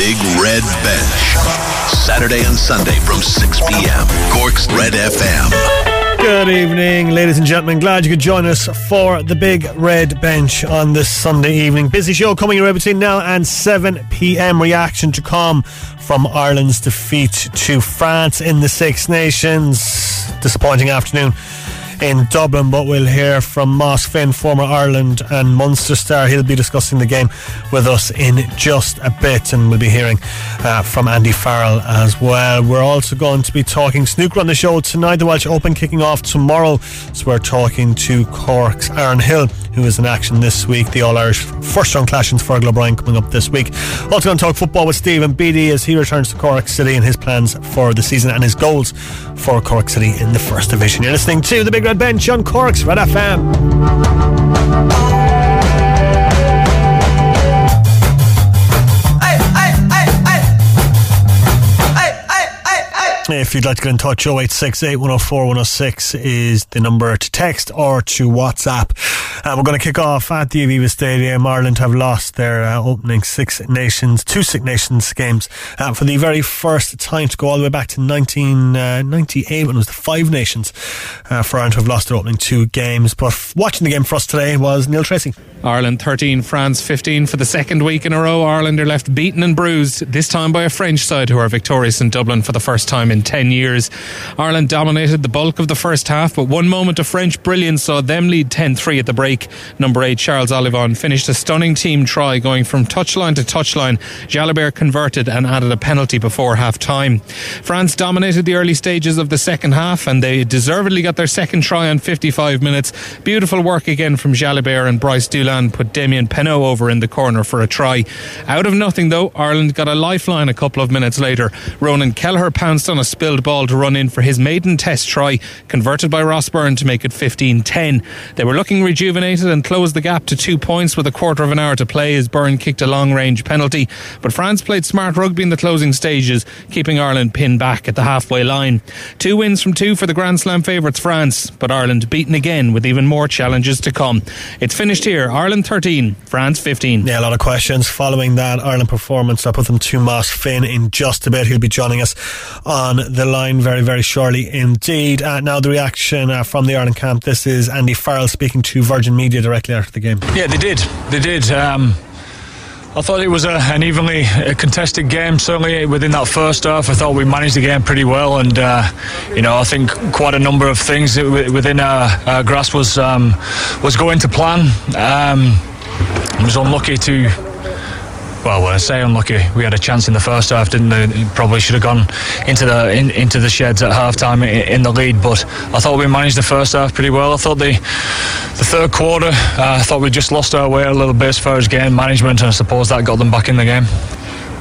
Big Red Bench. Saturday and Sunday from 6 p.m. Cork's Red FM. Good evening, ladies and gentlemen. Glad you could join us for the Big Red Bench on this Sunday evening. Busy show coming your way between now and 7 p.m. Reaction to come from Ireland's defeat to France in the Six Nations. Disappointing afternoon in Dublin, but we'll hear from Moss Finn, former Ireland and Munster star. He'll be discussing the game with us in just a bit, and we'll be hearing uh, from Andy Farrell as well. We're also going to be talking snooker on the show tonight. The Welsh Open kicking off tomorrow, so we're talking to Cork's Aaron Hill, who is in action this week. The All Irish first round clash in Fergal O'Brien coming up this week. Also going to talk football with Steven Beattie as he returns to Cork City and his plans for the season and his goals for Cork City in the First Division. You're listening to the Big Bench on Cork's Red FM. If you'd like to get in touch, 086 8104 106 is the number to text or to WhatsApp. Uh, we're going to kick off at the Aviva Stadium. Ireland have lost their uh, opening Six Nations, two Six Nations games uh, for the very first time to go all the way back to 1998 uh, when it was the Five Nations uh, for Ireland to have lost their opening two games. But watching the game for us today was Neil Tracy. Ireland 13, France 15 for the second week in a row. Ireland are left beaten and bruised, this time by a French side who are victorious in Dublin for the first time in 10 years. Ireland dominated the bulk of the first half, but one moment of French brilliance saw them lead 10 3 at the break. Number 8, Charles Ollivon, finished a stunning team try going from touchline to touchline. Jalibert converted and added a penalty before half time. France dominated the early stages of the second half and they deservedly got their second try on 55 minutes. Beautiful work again from Jalibert and Brice Dulin put Damian Penaud over in the corner for a try. Out of nothing though, Ireland got a lifeline a couple of minutes later. Ronan Kelleher pounced on a spilled ball to run in for his maiden test try, converted by Ross Byrne to make it 15 10. They were looking rejuvenated and closed the gap to two points with a quarter of an hour to play as Byrne kicked a long range penalty. But France played smart rugby in the closing stages, keeping Ireland pinned back at the halfway line. Two wins from two for the Grand Slam favourites France, but Ireland beaten again with even more challenges to come. It's finished here Ireland 13, France 15. Yeah, a lot of questions following that Ireland performance. I'll put them to Moss Finn in just a bit. He'll be joining us on the line very, very shortly indeed. Uh, now, the reaction uh, from the Ireland camp. This is Andy Farrell speaking to Virgin Media directly after the game. Yeah, they did. They did. Um, I thought it was a, an evenly uh, contested game. Certainly within that first half, I thought we managed the game pretty well, and uh, you know I think quite a number of things within our, our grasp was um, was going to plan. Um, I was unlucky to well, when I say unlucky, we had a chance in the first half, didn't we? Probably should have gone into the in, into the sheds at half time in, in, the lead, but I thought we managed the first half pretty well. I thought the the third quarter, uh, I thought we just lost our way a little bit as far as game management, and I suppose that got them back in the game.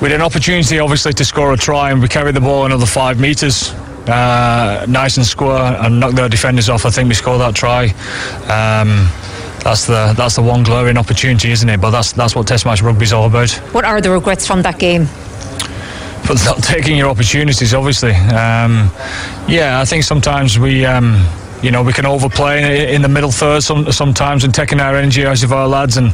We had an opportunity, obviously, to score a try, and we carried the ball another five metres. Uh, nice and square and knocked their defenders off. I think we scored that try. Um, that's the that's the one glaring opportunity, isn't it? But that's that's what Test match rugby's all about. What are the regrets from that game? But not taking your opportunities, obviously. Um, yeah, I think sometimes we. Um, you know, we can overplay in the middle third some, sometimes and taking our energy out of our lads and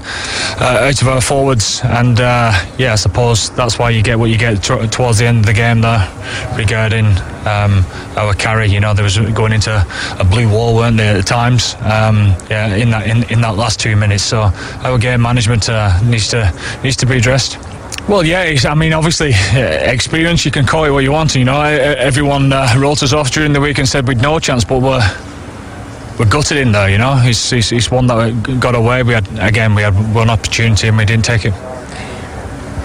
uh, out of our forwards. And uh, yeah, I suppose that's why you get what you get t- towards the end of the game there regarding um, our carry. You know, there was going into a blue wall, weren't there at times? Um, yeah, in that in, in that last two minutes. So our game management uh, needs to needs to be addressed. Well, yeah, I mean, obviously, uh, experience, you can call it what you want. You know, everyone uh, wrote us off during the week and said we'd no chance, but we're we're gutted in there. You know, he's, he's, he's one that got away. We had again, we had one opportunity and we didn't take it.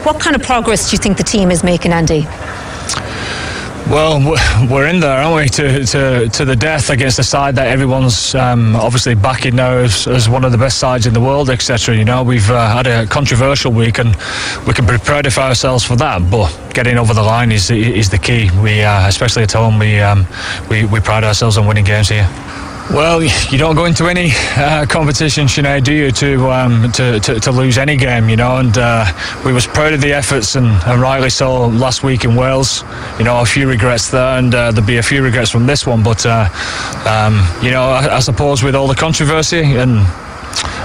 What kind of progress do you think the team is making, Andy? Well, we're in there, aren't we, to, to, to the death against a side that everyone's um, obviously backing now as, as, one of the best sides in the world, etc. You know, we've uh, had a controversial week, and we can prepare ourselves for that. But getting over the line is is the key. We, uh, especially at home, we, um, we we pride ourselves on winning games here. Well, you don't go into any uh, competition, Sinead, do you, to, um, to, to, to, lose any game, you know? And uh, we was proud of the efforts, and, and, rightly so, last week in Wales. You know, a few regrets there, and uh, there'll be a few regrets from this one. But, uh, um, you know, I, I, suppose with all the controversy and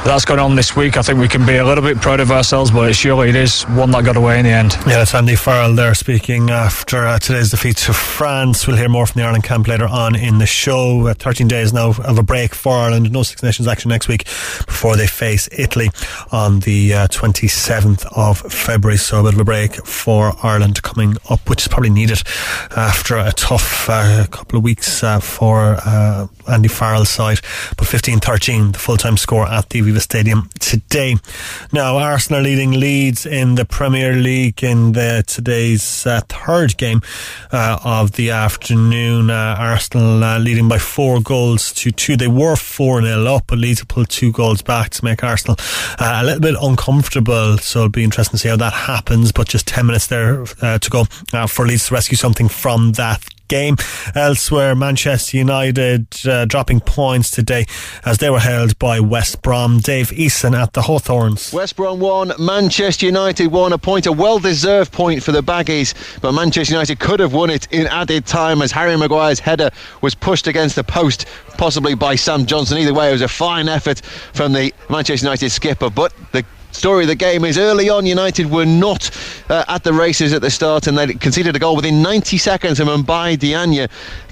that's gone on this week. I think we can be a little bit proud of ourselves, but it surely it is one that got away in the end. Yeah, it's Andy Farrell there speaking after uh, today's defeat to France. We'll hear more from the Ireland camp later on in the show. Uh, 13 days now of a break for Ireland. No Six Nations action next week before they face Italy on the uh, 27th of February. So a bit of a break for Ireland coming up, which is probably needed after a tough uh, couple of weeks uh, for uh, Andy Farrell's side. But 15 13, the full time score at the Aviva Stadium today. Now, Arsenal leading Leeds in the Premier League in the, today's uh, third game uh, of the afternoon. Uh, Arsenal leading by four goals to two. They were 4 0 up, but Leeds pulled two goals back to make Arsenal a little bit uncomfortable. So it'll be interesting to see how that happens. But just 10 minutes there to go for Leeds to rescue something from that game. Elsewhere, Manchester United uh, dropping points today as they were held by West Brom. Dave Eason at the Hawthorns. West Brom won, Manchester United won a point, a well deserved point for the Baggies, but Manchester United could have won it in added time as Harry Maguire's header was pushed against the post, possibly by Sam Johnstone. Either way, it was a fine effort from the Manchester United skipper, but the story of the game is early on United were not uh, at the races at the start and they conceded a goal within 90 seconds and Mbaye Diagne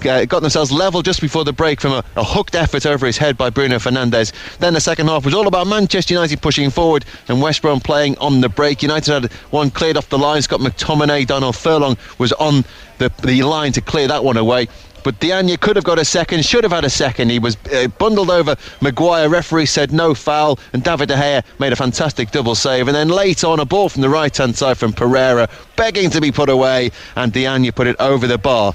uh, got themselves level just before the break from a, a, hooked effort over his head by Bruno Fernandes. Then the second half was all about Manchester United pushing forward and West Brom playing on the break. United had one cleared off the line. Scott McTominay Darnell Furlong was on the, the line to clear that one away but Diagne could have got a second, should have had a second. He was uh, bundled over Maguire. Referee said no foul, and David De Gea made a fantastic double save. And then late on, a ball from the right hand side from Pereira, begging to be put away, and Diagne put it over the bar.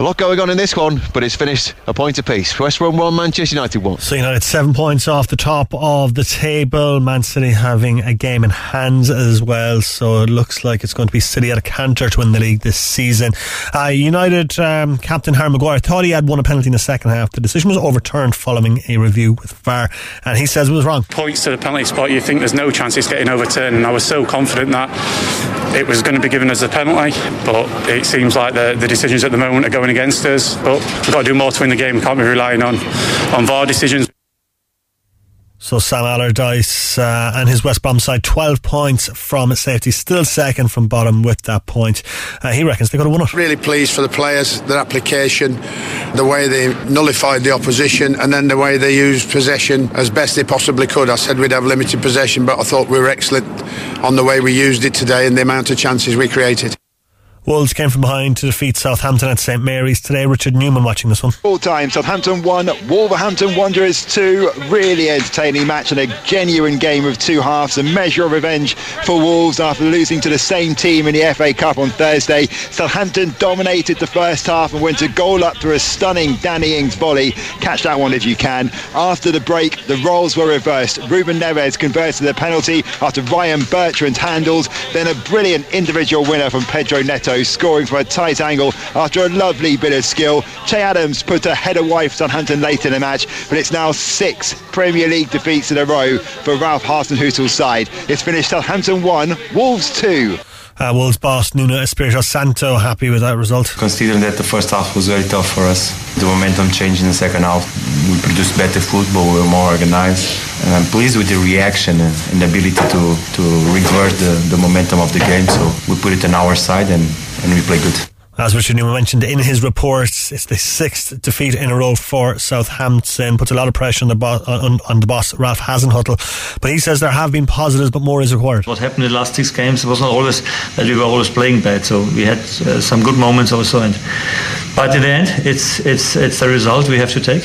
A lot going on in this one, but it's finished a point apiece. West Brom 1, Manchester United 1. So United seven points off the top of the table. Man City having a game in hands as well. So it looks like it's going to be City at a canter to win the league this season. Uh, United um, captain Harry Maguire thought he had won a penalty in the second half. The decision was overturned following a review with VAR, and he says it was wrong. Points to the penalty spot, you think there's no chance it's getting overturned, and I was so confident that it was going to be given as a penalty, but it seems like the, the decisions at the moment are going going against us. But we've got to do more to win the game. We can't be relying on, on VAR decisions. So Sam Allardyce uh, and his West Brom side, 12 points from safety, still second from bottom with that point. Uh, he reckons they could have won it. Really pleased for the players, their application, the way they nullified the opposition, and then the way they used possession as best they possibly could. I said we'd have limited possession, but I thought we were excellent on the way we used it today and the amount of chances we created. Wolves came from behind to defeat Southampton at St Mary's today. Richard Newman watching this one. All time, Southampton 1, Wolverhampton Wanderers 2. Really entertaining match and a genuine game of two halves. A measure of revenge for Wolves after losing to the same team in the FA Cup on Thursday. Southampton dominated the first half and went a goal up through a stunning Danny Ings volley. Catch that one if you can. After the break, the roles were reversed. Ruben Neves converted the penalty after Ryan Bertrand handled. Then a brilliant individual winner from Pedro Neto scoring from a tight angle after a lovely bit of skill. Che Adams put a header wide for Southampton late in the match, but it's now six Premier League defeats in a row for Ralph Hasenhüttl's side. It's finished Southampton 1, Wolves 2. Uh, Wolves boss Nuno Espirito Santo happy with that result. Considering that the first half was very tough for us, the momentum changed in the second half. We produced better football, we were more organized. And I'm pleased with the reaction and, the ability to, to revert the, the momentum of the game. So we put it on our side and, and we play good. As Richard Newman mentioned in his report, it's the sixth defeat in a row for Southampton. Puts a lot of pressure on the, bo- on, on the boss, Ralph Hasenhüttl. But he says there have been positives, but more is required. What happened in the last six games was not always that we were always playing bad. So we had uh, some good moments also. And but in the end, it's it's it's the result we have to take.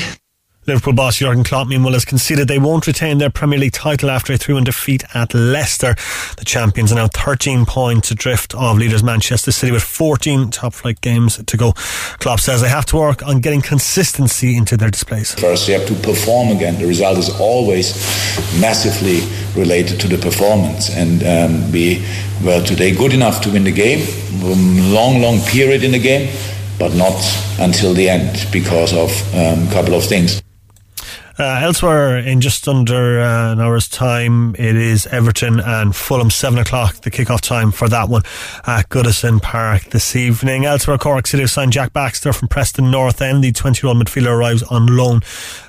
Liverpool boss Jurgen Klopp meanwhile has conceded they won't retain their Premier League title after a 3-1 defeat at Leicester. The champions are now 13 points adrift of leaders Manchester City with 14 top flight games to go. Klopp says they have to work on getting consistency into their displays. First, you have to perform again. The result is always massively related to the performance and um, be, well, today good enough to win the game, long, long period in the game, but not until the end because of um, a couple of things. Uh, elsewhere, in just under uh, an hour's time, it is Everton and Fulham, 7 o'clock, the kick-off time for that one at Goodison Park this evening. Elsewhere, Cork City have signed Jack Baxter from Preston North End. The 20-year-old midfielder arrives on loan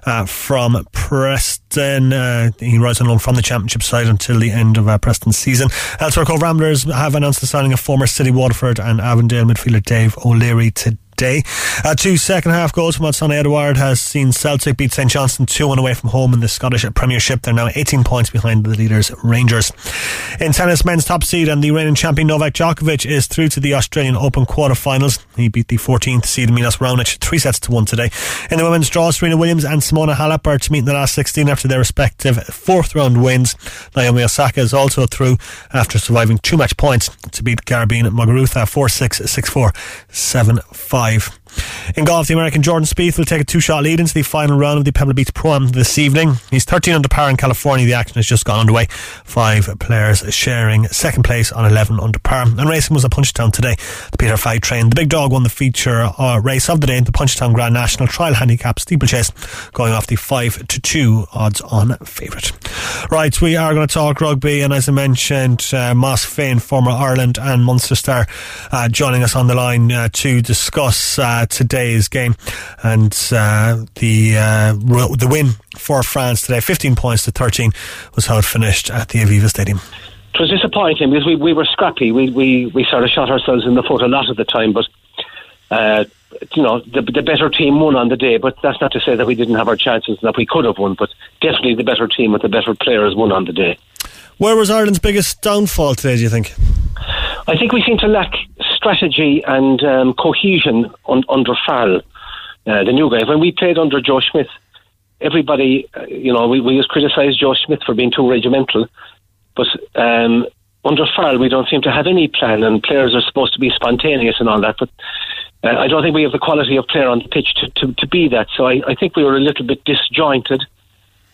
uh, from Preston. Uh, he arrives on loan from the Championship side until the end of uh, Preston's season. Elsewhere, Cobh Ramblers have announced the signing of former City Waterford and Avondale midfielder Dave O'Leary today day. Uh, two second half goals from Odsonne Edouard has seen Celtic beat St Johnstone 2 1 away from home in the Scottish Premiership. They're now 18 points behind the leaders Rangers. In tennis, men's top seed and the reigning champion Novak Djokovic is through to the Australian Open quarter-finals. He beat the 14th seed Milos Raonic 3 sets to 1 today. In the women's draw, Serena Williams and Simona Halep are to meet in the last 16 after their respective fourth round wins. Naomi Osaka is also through after surviving two match points to beat Garbine Muguruza 4 6 6 4 7 5 life. In golf, the American Jordan Spieth will take a two-shot lead into the final round of the Pebble Beach Pro-Am this evening. He's 13 under par in California. The action has just gone underway. Five players sharing second place on 11 under par. And racing was a Punchestown today. The Peter Fahey train. The big dog won the feature uh, race of the day, the Punchestown Grand National Trial Handicap Steeplechase, going off the 5 to 2 odds on favourite. Right, we are going to talk rugby, and as I mentioned, uh, Moss Finn, former Ireland and Munster star, uh, joining us on the line uh, to discuss uh, today's game and uh, the uh, the win for France today, 15 points to 13, was how it finished at the Aviva Stadium. It was disappointing because we, we were scrappy. We, we, we sort of shot ourselves in the foot a lot of the time, but uh, you know the, the better team won on the day. But that's not to say that we didn't have our chances and that we could have won. But definitely the better team with the better players won on the day. Where was Ireland's biggest downfall today? Do you think? I think we seem to lack strategy and um, cohesion on, under Farrell, uh, the new guy. When we played under Joe Schmidt, everybody, uh, you know, we, we just criticised Joe Schmidt for being too regimental. But um, under Farrell, we don't seem to have any plan, and players are supposed to be spontaneous and all that. But uh, I don't think we have the quality of player on the pitch to, to, to be that. So I, I think we were a little bit disjointed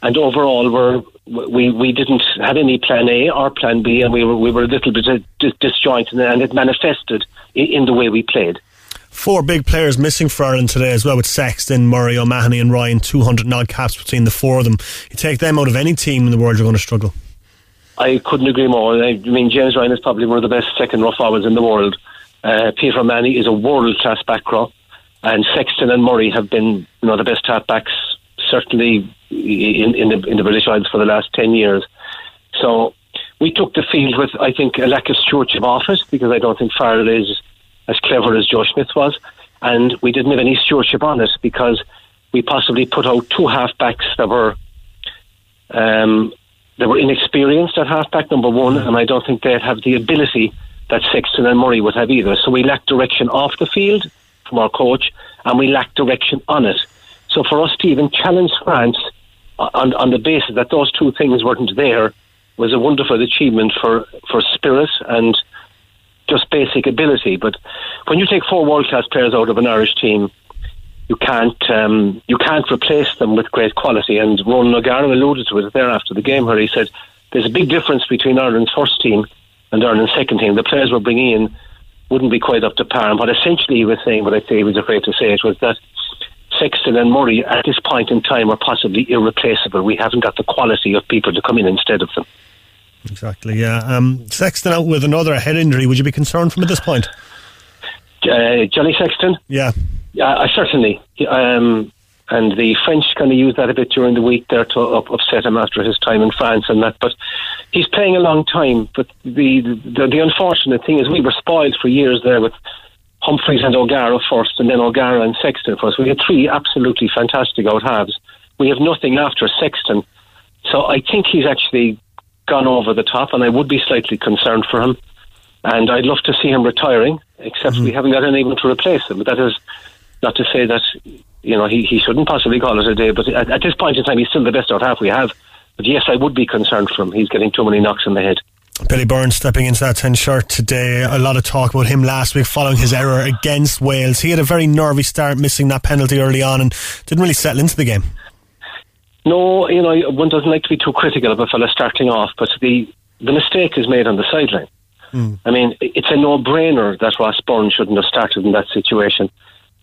and overall we're, we we didn't have any plan A or plan B, and we were we were a little bit disjointed, and it manifested in the way we played. Four big players missing for Ireland today as well, with Sexton, Murray, O'Mahony, and Ryan. Two hundred odd caps between the four of them. You take them out of any team in the world, you're going to struggle. I couldn't agree more. I mean, James Ryan is probably one of the best second row forwards in the world. Uh, Peter O'Mahony is a world class back row, and Sexton and Murray have been you know the best half backs certainly in, in the in the British Isles for the last ten years. So we took the field with I think a lack of stewardship off it because I don't think Farrell is as clever as Joe Schmidt was, and we didn't have any stewardship on it because we possibly put out two half backs that were um, they were inexperienced at halfback number one, and I don't think they'd have the ability that Sexton and Murray would have either. So we lacked direction off the field from our coach, and we lacked direction on it. So for us to even challenge France on, on the basis that those two things weren't there was a wonderful achievement for, for spirit and just basic ability. But when you take four world class players out of an Irish team, you can't um, you can't replace them with great quality. And Ronan O'Gara alluded to it there after the game, where he said there's a big difference between Ireland's first team and Ireland's second team. The players we're bringing in wouldn't be quite up to par. And what essentially he was saying, what I say he was afraid to say it, was that Sexton and Murray at this point in time are possibly irreplaceable. We haven't got the quality of people to come in instead of them. Exactly, yeah. Um, Sexton out with another head injury. Would you be concerned from at this point? Uh, Johnny Sexton? Yeah. Yeah, I certainly. Um, and the French kind of used that a bit during the week there to up, upset him after his time in France and that. But he's playing a long time. But the, the the unfortunate thing is we were spoiled for years there with Humphreys and O'Gara first, and then O'Gara and Sexton first. We had three absolutely fantastic out halves. We have nothing after Sexton. So I think he's actually gone over the top, and I would be slightly concerned for him. And I'd love to see him retiring, except mm-hmm. we haven't got anyone to replace him. But that is not to say that you know he, he shouldn't possibly call it a day. But at, at this point in time, he's still the best out half we have. But yes, I would be concerned for him. He's getting too many knocks in the head. Billy Burns stepping into that 10 shirt today. A lot of talk about him last week following his error against Wales. He had a very nervy start, missing that penalty early on and didn't really settle into the game. No, you know, one doesn't like to be too critical of a fella starting off, but the, the mistake is made on the sideline. Mm. I mean, it's a no brainer that Ross Byrne shouldn't have started in that situation.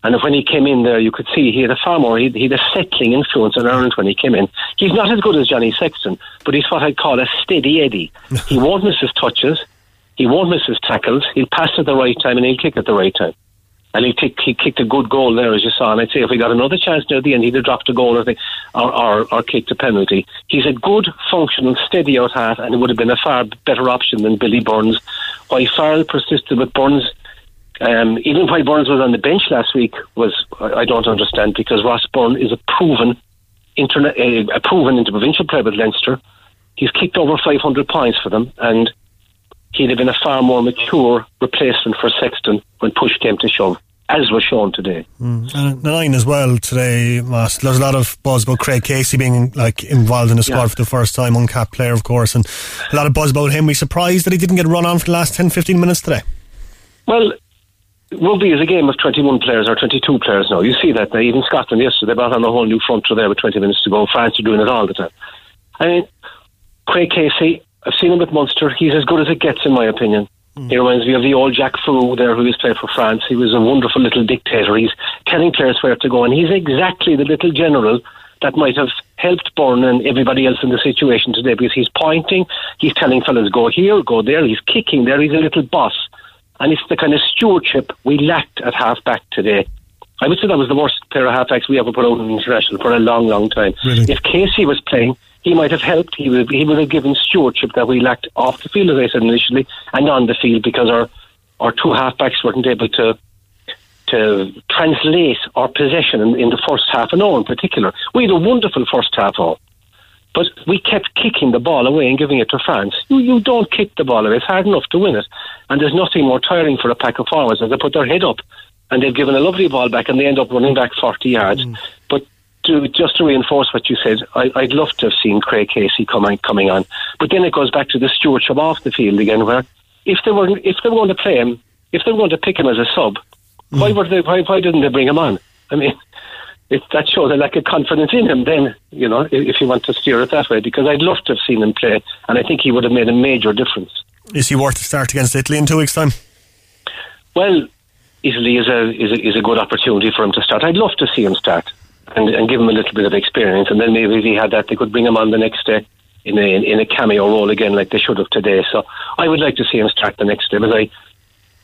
And when he came in there, you could see he had a far more, he, he had a settling influence on Ireland when he came in. He's not as good as Johnny Sexton, but he's what I'd call a steady Eddie. he won't miss his touches, he won't miss his tackles, he'll pass at the right time and he'll kick at the right time. And he, kick, he kicked a good goal there, as you saw. And I'd say if we got another chance near the end, he'd have dropped a goal or, the, or, or, or kicked a penalty. He's a good, functional, steady out half, and it would have been a far better option than Billy Burns. Why Farrell persisted with Burns um, even why Burns was on the bench last week, was I don't understand because Ross Byrne is a proven internet, uh, a proven interprovincial player with Leinster. He's kicked over 500 points for them, and he'd have been a far more mature replacement for Sexton when push came to shove. As was shown today, mm. and the line as well today. Moss, there's a lot of buzz about Craig Casey being like involved in the squad yeah. for the first time, uncapped player, of course, and a lot of buzz about him. We surprised that he didn't get run on for the last 10, 15 minutes today. Well, rugby is a game of 21 players or 22 players now. You see that now. Even Scotland yesterday, they brought on a whole new front row there with 20 minutes to go. France are doing it all the time. I mean, Craig Casey, I've seen him with Munster. He's as good as it gets, in my opinion. Mm. He reminds me of the old Jacques Fouroux there who used to play for France. He was a wonderful little dictator. He's telling players where to go, and he's exactly the little general that might have helped Byrne and everybody else in the situation today because he's pointing, he's telling fellas go here, go there, he's kicking there, he's a little boss. And it's the kind of stewardship we lacked at half back today. I would say that was the worst pair of halfbacks we ever put out in international for a long, long time. Really? If Casey was playing, he might have helped. He would, he would have given stewardship that we lacked off the field, as I said initially, and on the field because our our two halfbacks weren't able to to translate our possession in, in the first half, and all in particular. We had a wonderful first half all. But we kept kicking the ball away and giving it to France. You, you don't kick the ball away. It's hard enough to win it. And there's nothing more tiring for a pack of forwards as they put their head up and they've given a lovely ball back and they end up running back 40 yards. Mm. But to, just to reinforce what you said, I, would love to have seen Craig Casey come coming coming on. But then it goes back to the stewardship off the field again, where if they were if they were going to play him, if they were going to pick him as a sub, mm. why were they? Why, why didn't they bring him on? I mean, it, that shows a lack of confidence in him. Then you know, if you want to steer it that way, because I'd love to have seen him play, and I think he would have made a major difference. Is he worth a start against Italy in two weeks' time? Well, Italy is a is a, is a good opportunity for him to start. I'd love to see him start and, and give him a little bit of experience, and then maybe if he had that, they could bring him on the next day in a in a cameo role again, like they should have today. So I would like to see him start the next day, but I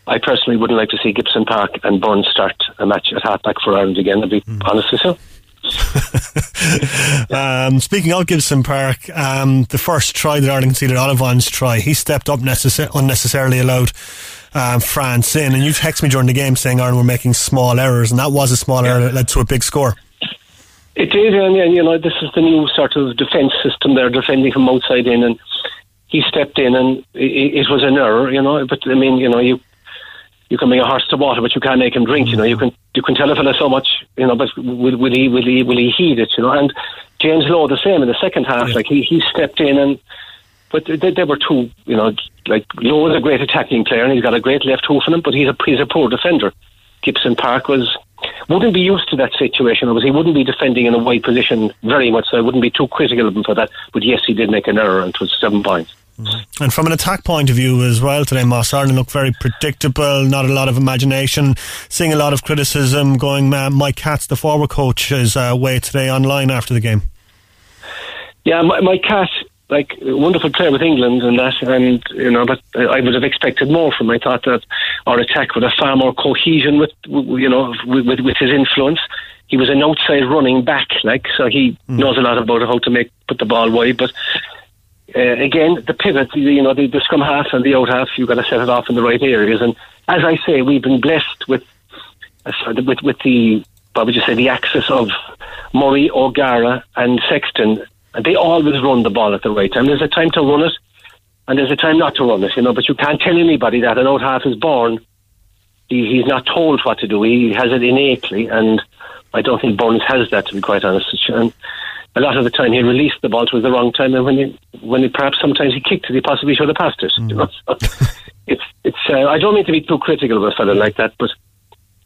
I personally wouldn't like to see Gibson Park and Burns start a match at halfback for Ireland again. To be mm. honest with you. um, speaking of Gibson Park, um, the first try that Ireland conceded, Ollivon's try, he stepped up necess- unnecessarily, allowed um, France in, and you texted me during the game saying Ireland were making small errors, and that was a small error that led to a big score. It did, and, and you know this is the new sort of defence system. They're defending from outside in, and he stepped in, and it, it was an error, you know. But I mean, you know, you you can bring a horse to water, but you can't make him drink. You know, you can you can tell a fella so much, you know, but will, will he will he will he heed it? You know, and James Lowe the same in the second half. Yeah. Like he he stepped in and. But they, they were two, you know, like Lowe is a great attacking player and he's got a great left hoof in him, but he's a he's a poor defender. Gibson Park was wouldn't be used to that situation. Was he wouldn't be defending in a wide position very much, so I wouldn't be too critical of him for that. But yes, he did make an error, and it was seven points. And from an attack point of view as well today, Moss Ireland looked very predictable, not a lot of imagination, seeing a lot of criticism going. Uh, Mike Catt, the forward coach, is uh, away today online after the game. Yeah, Mike Catt, like a wonderful player with England and that, and you know, but I would have expected more from. Him. I thought that our attack would have far more cohesion with, you know, with, with his influence. He was an outside running back, like so he mm. knows a lot about how to make put the ball wide, but uh, again, the pivot, you know, the, the scrum half and the out half, you've got to set it off in the right areas. And as I say, we've been blessed with uh, with, with the, what would you say, the axis of Murray, O'Gara, and Sexton. And they always run the ball at the right time. There's a time to run it, and there's a time not to run it, you know. But you can't tell anybody that an out half is born. He, he's not told what to do. He has it innately, and I don't think Burns has that, to be quite honest. And a lot of the time he released the ball to the wrong time, and when he when he perhaps sometimes he kicked it, he possibly should have passed it. Mm. You know? so it's it's. Uh, I don't mean to be too critical of a fellow like that, but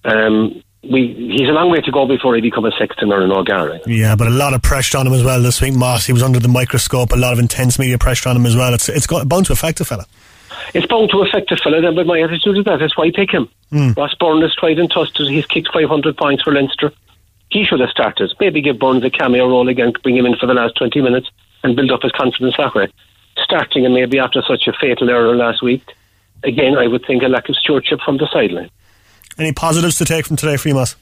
um, we he's a long way to go before he become a Sexton or an O'Gara. Yeah, but a lot of pressure on him as well this week. Moss, he was under the microscope. A lot of intense media pressure on him as well. It's it's got, bound to affect a fella. it's bound to affect a fella. Then, but my attitude is that that's why I pick him. Mm. Ross Byrne has tried and trusted. He's kicked 500 points for Leinster. He should have started. Maybe give Burns a cameo role again, bring him in for the last 20 minutes and build up his confidence that way. Starting and maybe after such a fatal error last week. Again, I would think a lack of stewardship from the sideline. Any positives to take from today for you, Moss?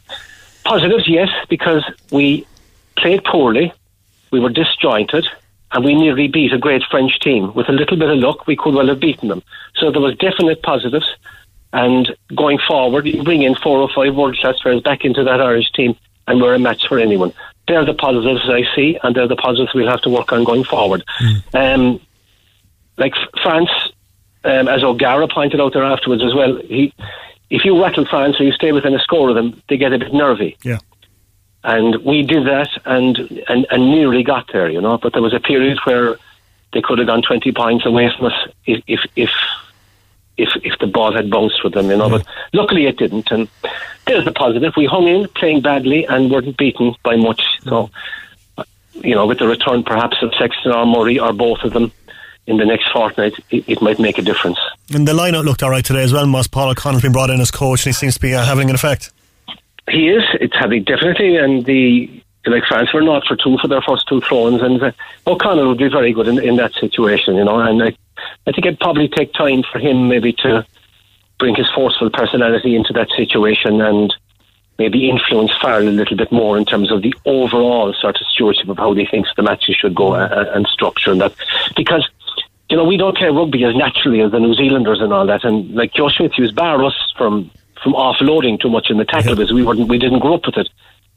Positives, yes, because we played poorly, we were disjointed, and we nearly beat a great French team. With a little bit of luck, we could well have beaten them. So there was definite positives. And going forward, you bring in four or five world class players back into that Irish team, and we're a match for anyone. They're the positives I see, and they're the positives we'll have to work on going forward. Um, like France, um, as O'Gara pointed out there afterwards as well, he, if you rattle France or you stay within a score of them, they get a bit nervy. Yeah. And we did that and, and, and nearly got there, you know. But there was a period where they could have gone 20 points away from us if, if, if, if, if the ball had bounced with them, you know. But luckily it didn't. And there's the positive. We hung in playing badly and weren't beaten by much. So, you know, with the return perhaps of Sexton or Murray or both of them in the next fortnight, it, it might make a difference. And the lineup looked all right today as well, Moss. Paul O'Connell's been brought in as coach and he seems to be uh, having an effect. He is. It's having definitely, and the like France were not for two for their first two throws, and uh, O'Connell would be very good in, in that situation, you know. And I think it'd probably take time for him maybe to bring his forceful personality into that situation and maybe influence Farrell a little bit more in terms of the overall sort of stewardship of how he thinks the matches should go uh, and structure and that because. You know, we don't play rugby as naturally as the New Zealanders and all that. And like Joe Schmidt, he was bar us from from offloading too much in the tackle because we weren't we didn't grow up with it.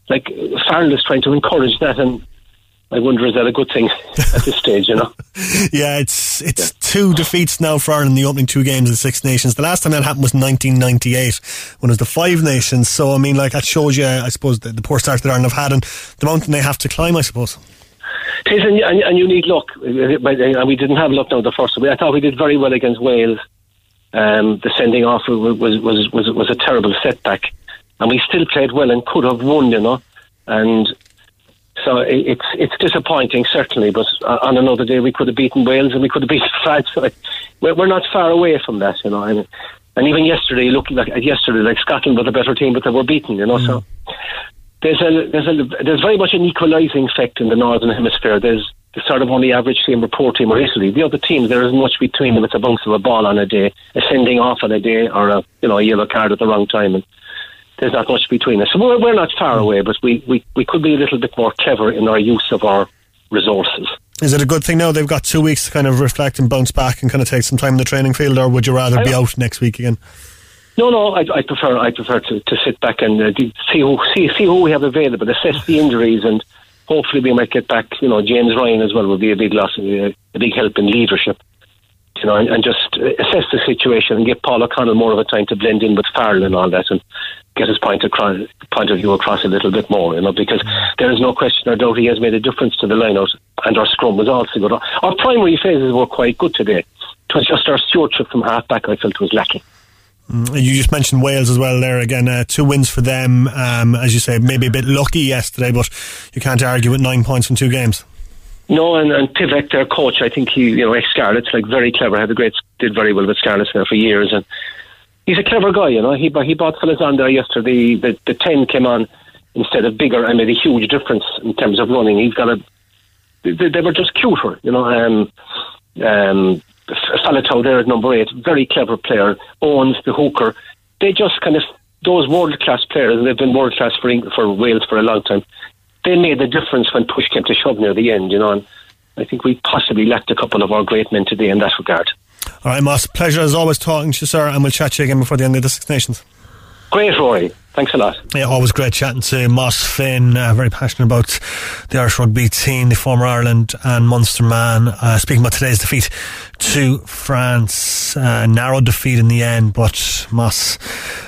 Like Farrell is trying to encourage that, and I wonder is that a good thing at this stage? You know, Yeah, it's it's two defeats now for Ireland in the opening two games of the Six Nations. The last time that happened was 1998 when it was the Five Nations. So I mean, like that shows you, I suppose, the, the poor start that Ireland have had and the mountain they have to climb. I suppose. it is, and, and, and you need luck. But, uh, we didn't have luck now the first. I thought we did very well against Wales. Um, the sending off was was, was was was a terrible setback, and we still played well and could have won. You know, and so it's it's disappointing certainly. But uh, on another day we could have beaten Wales and we could have beaten France. We're, we're not far away from that. You know, and, and even yesterday, looked like yesterday, like Scotland were the better team, but they were beaten. You know, so there's a there's a there's very much an equalising effect in the northern hemisphere. There's the sort of only average team or poor team or Italy. The other teams there isn't much between them. It's a bounce of a ball on a day, a sending off on a day, or a you know a yellow card at the wrong time, and there's not much between us. So we're, we're not far away, but we, we we could be a little bit more clever in our use of our resources. Is it a good thing now they've got two weeks to kind of reflect and bounce back and kind of take some time in the training field, or would you rather be out next week again? No, no, I, I prefer I prefer to, to sit back and uh, see who see see who we have available, assess the injuries, and hopefully we might get back. You know, James Ryan as well would be a big loss, a, a big help in leadership. You know, and, and just assess the situation and give Paul O'Connell more of a time to blend in with Farrell and all that, and get his point across, point of view across a little bit more. You know, because there is no question or doubt he has made a difference to the lineout, and our scrum was also good. Our primary phases were quite good today. It was just our stewardship from half back I felt was lacking. Mm, You just mentioned Wales as well there again. Uh, two wins for them. Um, as you say, maybe a bit lucky yesterday, but you can't argue with nine points from two games. No, and, and Pivac, their coach, I think he, you know, ex Scarlets, like very clever, had a great, did very well with Scarlets there for years, and he's a clever guy, you know. He he bought fellas yesterday. The the ten came on instead of Biggar, and made a huge difference in terms of running. He's got a, they, they were just cuter, you know. Um, um, Faletau there at number eight, very clever player. Owens, the hooker, they just kind of those world class players, and they've been world class for for Wales for a long time. They made the difference when push came to shove near the end, you know. And I think we possibly lacked a couple of our great men today in that regard. All right, Moss. Pleasure as always talking to you, sir, and we'll chat to you again before the end of the Six Nations. Great, Rory. Thanks a lot. Yeah, always great chatting to Moss Finn. Uh, very passionate about the Irish rugby team, the former Ireland and Munster man. Uh, speaking about today's defeat to France, uh, narrow defeat in the end, but Moss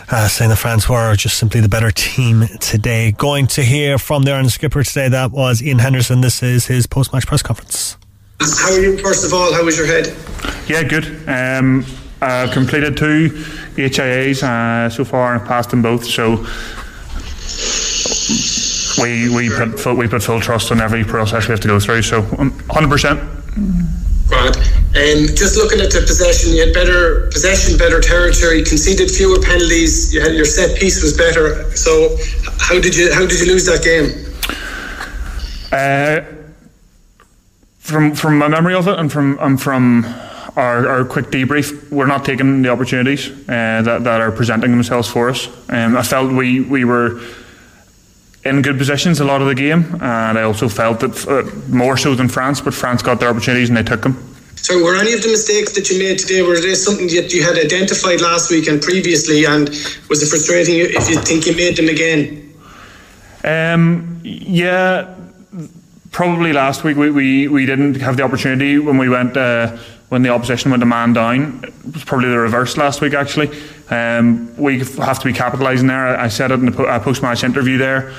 uh, saying that France were just simply the better team today. Going to hear from the Ireland skipper today, that was Ian Henderson. This is his post match press conference. How are you, first of all? How was your head? Yeah, good. Um, I've completed two HIAs uh, so far and passed them both. So we we put full, we put full trust on every process we have to go through. So um, hundred percent. Right. Um, just looking at the possession, you had better possession, better territory, conceded fewer penalties. You had your set piece was better. So, how did you how did you lose that game? Uh, from from my memory of it, and from and from our, our quick debrief, we're not taking the opportunities uh, that that are presenting themselves for us. Um, I felt we we were in good positions a lot of the game, and I also felt that uh, more so than France, but France got their opportunities and they took them. So, were any of the mistakes that you made today were they something that you had identified last week and previously, and was it frustrating if you think you made them again? Um, yeah, probably last week we, we, we didn't have the opportunity when we went uh, when the opposition went a man down. It was probably the reverse last week actually. Um, we have to be capitalising there. I said it in the post match interview there.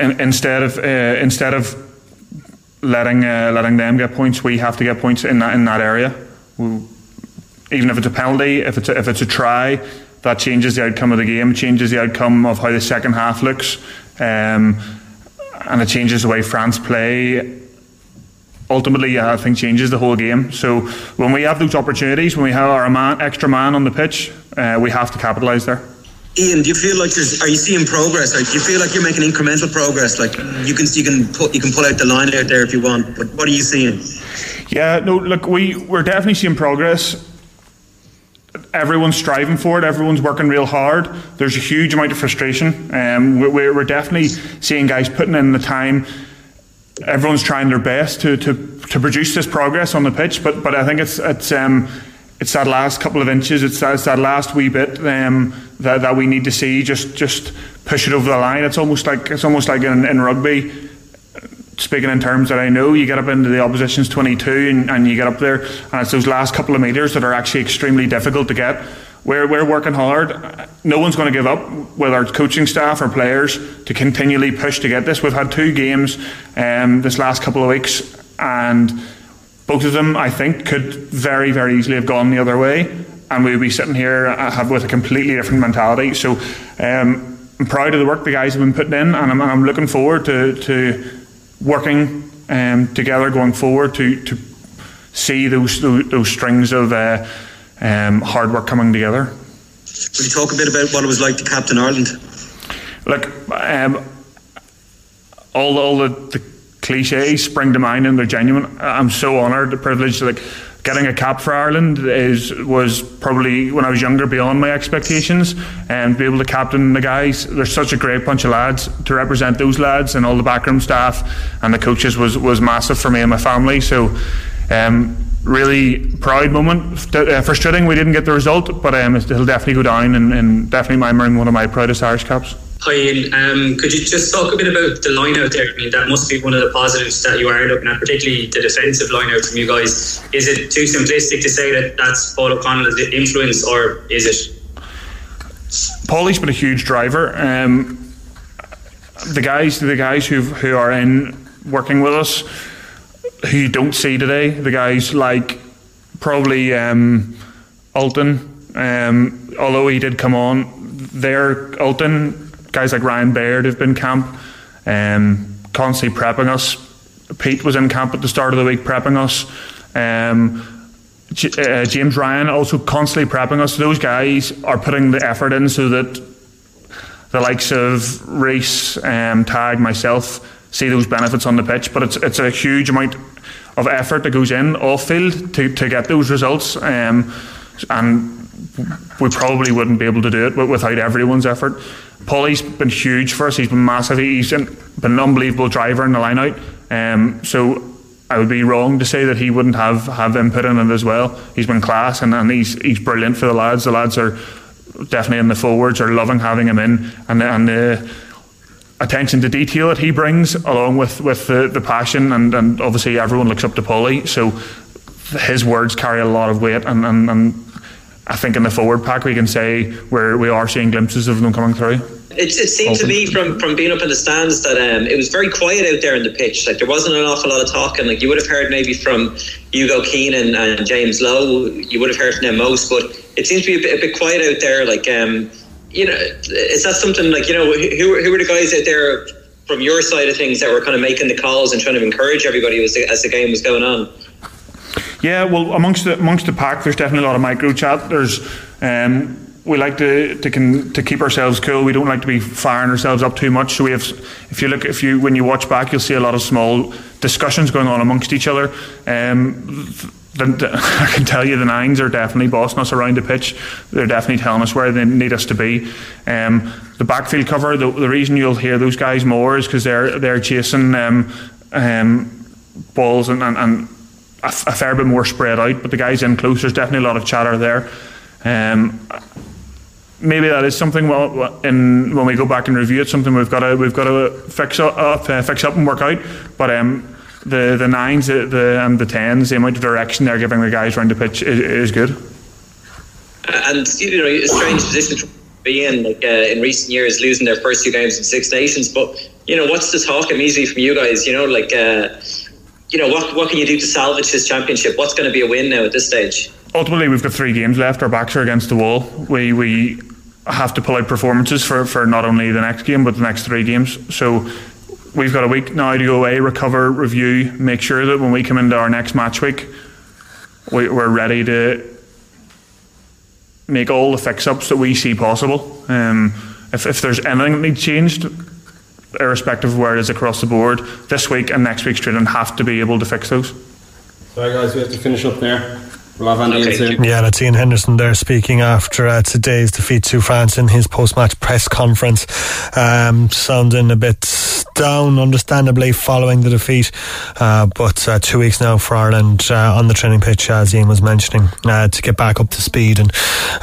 In, instead of uh, instead of letting uh, letting them get points, we have to get points in that in that area. We, even if it's a penalty, if it's a, if it's a try, that changes the outcome of the game, changes the outcome of how the second half looks, um, and it changes the way France play. Ultimately, I think changes the whole game. So when we have those opportunities, when we have our man, extra man on the pitch, uh, we have to capitalise there. Ian, do you feel like there's? Are you seeing progress? Like, do you feel like you're making incremental progress? Like, you can you can put you can pull out the line out there if you want. But what are you seeing? Yeah, no, look, we we're definitely seeing progress. Everyone's striving for it. Everyone's working real hard. There's a huge amount of frustration. Um, we're, we're definitely seeing guys putting in the time. Everyone's trying their best to, to, to produce this progress on the pitch, but but I think it's it's um, it's that last couple of inches, it's that, it's that last wee bit um, that, that we need to see just just push it over the line. It's almost like it's almost like in, in rugby. Speaking in terms that I know, you get up into the opposition's 22 and, and you get up there, and it's those last couple of metres that are actually extremely difficult to get. We're, we're working hard. No one's going to give up, with our coaching staff or players, to continually push to get this. We've had two games um, this last couple of weeks, and both of them, I think, could very, very easily have gone the other way, and we'd be sitting here uh, with a completely different mentality. So um, I'm proud of the work the guys have been putting in, and I'm, I'm looking forward to, to working um, together going forward to, to see those, those, those strings of uh, um, hard work coming together. Will you talk a bit about what it was like to captain Ireland? Look, um, all, all the, the cliches spring to mind and they're genuine. I'm so honoured, the privilege, like getting a cap for Ireland is was probably when I was younger beyond my expectations, and be able to captain the guys. There's such a great bunch of lads to represent those lads and all the backroom staff and the coaches was was massive for me and my family. So. Um, really proud moment. Uh, frustrating we didn't get the result, but um, it'll definitely go down and, and definitely miming one of my proudest Irish caps. Hi Ian, um, could you just talk a bit about the line out there? I mean, that must be one of the positives that you are looking at, particularly the defensive line out from you guys. Is it too simplistic to say that that's Paul O'Connell's influence, or is it? Paulie's been a huge driver. Um, the guys, the guys who who are in working with us, who you don't see today, the guys like probably um, Ultan, um, although he did come on, there Ultan guys like Ryan Baird have been camp, um, constantly prepping us. Pete was in camp at the start of the week prepping us. Um, uh, James Ryan also constantly prepping us. Those guys are putting the effort in so that the likes of Rhys, um, Tadhg, myself see those benefits on the pitch. But it's it's a huge amount of effort that goes in off field to, to get those results. Um, and we probably wouldn't be able to do it without everyone's effort. Paulie's been huge for us. He's been massive. He's been an unbelievable driver in the line out. Um, so I would be wrong to say that he wouldn't have, have input in it as well. He's been class and, and he's he's brilliant for the lads. The lads are definitely in the forwards are loving having him in and and the attention to detail that he brings along with, with the, the passion and, and obviously everyone looks up to Paulie, So his words carry a lot of weight and, and, and I think in the forward pack we can say where we are seeing glimpses of them coming through. It, it seemed to me from, from being up in the stands that um, it was very quiet out there in the pitch. Like there wasn't an awful lot of talking. Like you would have heard maybe from Hugo Keenan and James Lowe, you would have heard from them most, but it seems to be a bit, a bit quiet out there. Like um, you know, is that something like you know who who are the guys out there from your side of things that were kind of making the calls and trying to encourage everybody as the, as the game was going on? Yeah, well, amongst the amongst the pack, there's definitely a lot of micro chat. There's um, we like to to, can, to keep ourselves cool. We don't like to be firing ourselves up too much. So we have, if you look, if you when you watch back, you'll see a lot of small discussions going on amongst each other. Um, the, the, I can tell you the nines are definitely bossing us around the pitch. They're definitely telling us where they need us to be. Um, the backfield cover, the, the, reason you'll hear those guys more is because they're they're chasing um, um, balls and, and, and a, a, fair bit more spread out. But the guys in close, there's definitely a lot of chatter there. Um, maybe that is something. Well, in, when we go back and review it, something we've got to we've got to fix up, uh, fix up and work out. But um, the the nines, the, the and the tens, the amount of direction they're giving the guys around the pitch is, is good. And you know, a strange position to be in, like uh, in recent years, losing their first two games in Six Nations. But you know, what's the talk immediately from you guys? You know, like. Uh, you know, what, what can you do to salvage this championship? What's going to be a win now at this stage? Ultimately, we've got three games left. Our backs are against the wall. We we have to pull out performances for, for not only the next game but the next three games. So we've got a week now to go away, recover, review, make sure that when we come into our next match week, we, we're ready to make all the fix ups that we see possible. Um, if, if there's anything that needs changed, irrespective of where it is across the board, this week and next week's training have to be able to fix those. Sorry, guys, we have to finish up there. We'll have Andy okay. Yeah, that's Iain Henderson there speaking after uh, today's defeat to France in his post-match press conference, um, sounding a bit down, understandably, following the defeat. Uh, but uh, two weeks now for Ireland uh, on the training pitch, as Ian was mentioning, uh, to get back up to speed and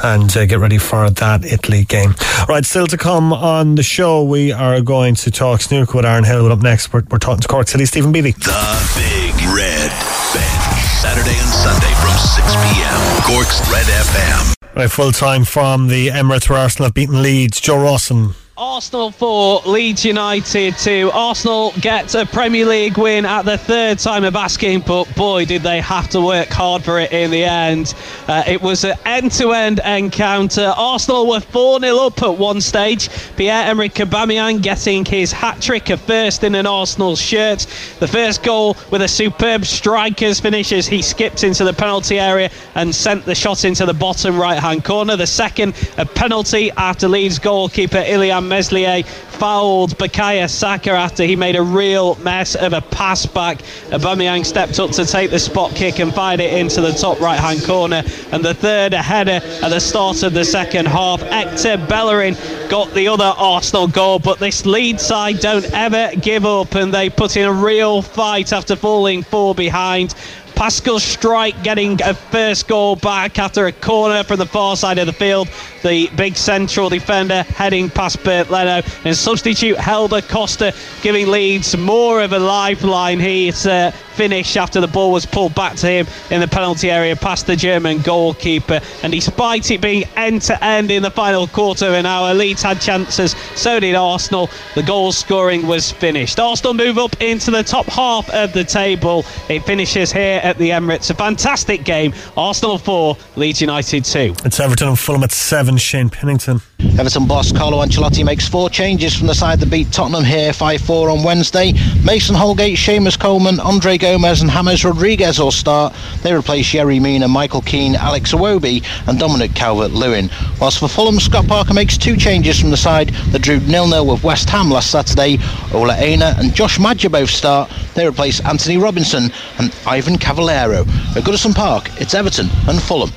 and uh, get ready for that Italy game. Right, still to come on the show, we are going to talk snooker with Aaron Hill. Up next, we're, we're talking to Cork City, Steven Beattie. The Big Red Bench, Saturday and Sunday from 6 p.m. Cork's Red FM. Right, full time from the Emirates where Arsenal have beaten Leeds. Joe Rawson. Arsenal 4, Leeds United 2. Arsenal get a Premier League win at the third time of asking, but boy, did they have to work hard for it in the end. Uh, it was an end to end encounter. Arsenal were 4 0 up at one stage. Pierre Emerick Aubameyang getting his hat trick, a first in an Arsenal shirt. The first goal with a superb striker's finish as he skipped into the penalty area and sent the shot into the bottom right hand corner. The second, a penalty after Leeds goalkeeper Illan Meslier fouled Bukayo Saka after he made a real mess of a pass back. Aubameyang stepped up to take the spot kick and fired it into the top right hand corner. And the third, a header at the start of the second half. Hector Bellerin got the other Arsenal goal, but this Leeds side don't ever give up and they put in a real fight after falling four behind. Pascal Struijk getting a first goal back after a corner from the far side of the field. The big central defender heading past Bernd Leno. And substitute Helder Costa giving Leeds more of a lifeline. He's uh, finished after the ball was pulled back to him in the penalty area past the German goalkeeper. And despite it being end to end in the final quarter of an hour, Leeds had chances, so did Arsenal. The goal scoring was finished. Arsenal move up into the top half of the table. It finishes here at the Emirates. A fantastic game. Arsenal 4, Leeds United 2. It's Everton and Fulham at 7. Shane Pennington. Everton boss Carlo Ancelotti makes four changes from the side that beat Tottenham here 5 4 on Wednesday. Mason Holgate, Seamus Coleman, Andre Gomes, and James Rodriguez all start. They replace Yerry Mina, Michael Keane, Alex Iwobi, and Dominic Calvert Lewin. Whilst for Fulham, Scott Parker makes two changes from the side that drew nil nil with West Ham last Saturday. Ola Aina and Josh Maja both start. They replace Anthony Robinson and Ivan Cavaleiro. At Goodison Park, it's Everton and Fulham.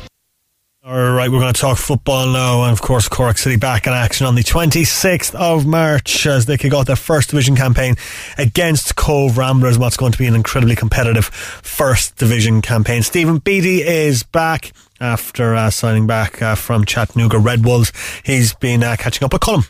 All right, we're going to talk football now, and of course, Cork City back in action on the 26th of March as they kick off their first division campaign against Cobh Ramblers. What's going to be an incredibly competitive first division campaign. Steven Beattie is back after uh, signing back uh, from Chattanooga Red Wolves. He's been uh, catching up with Colm.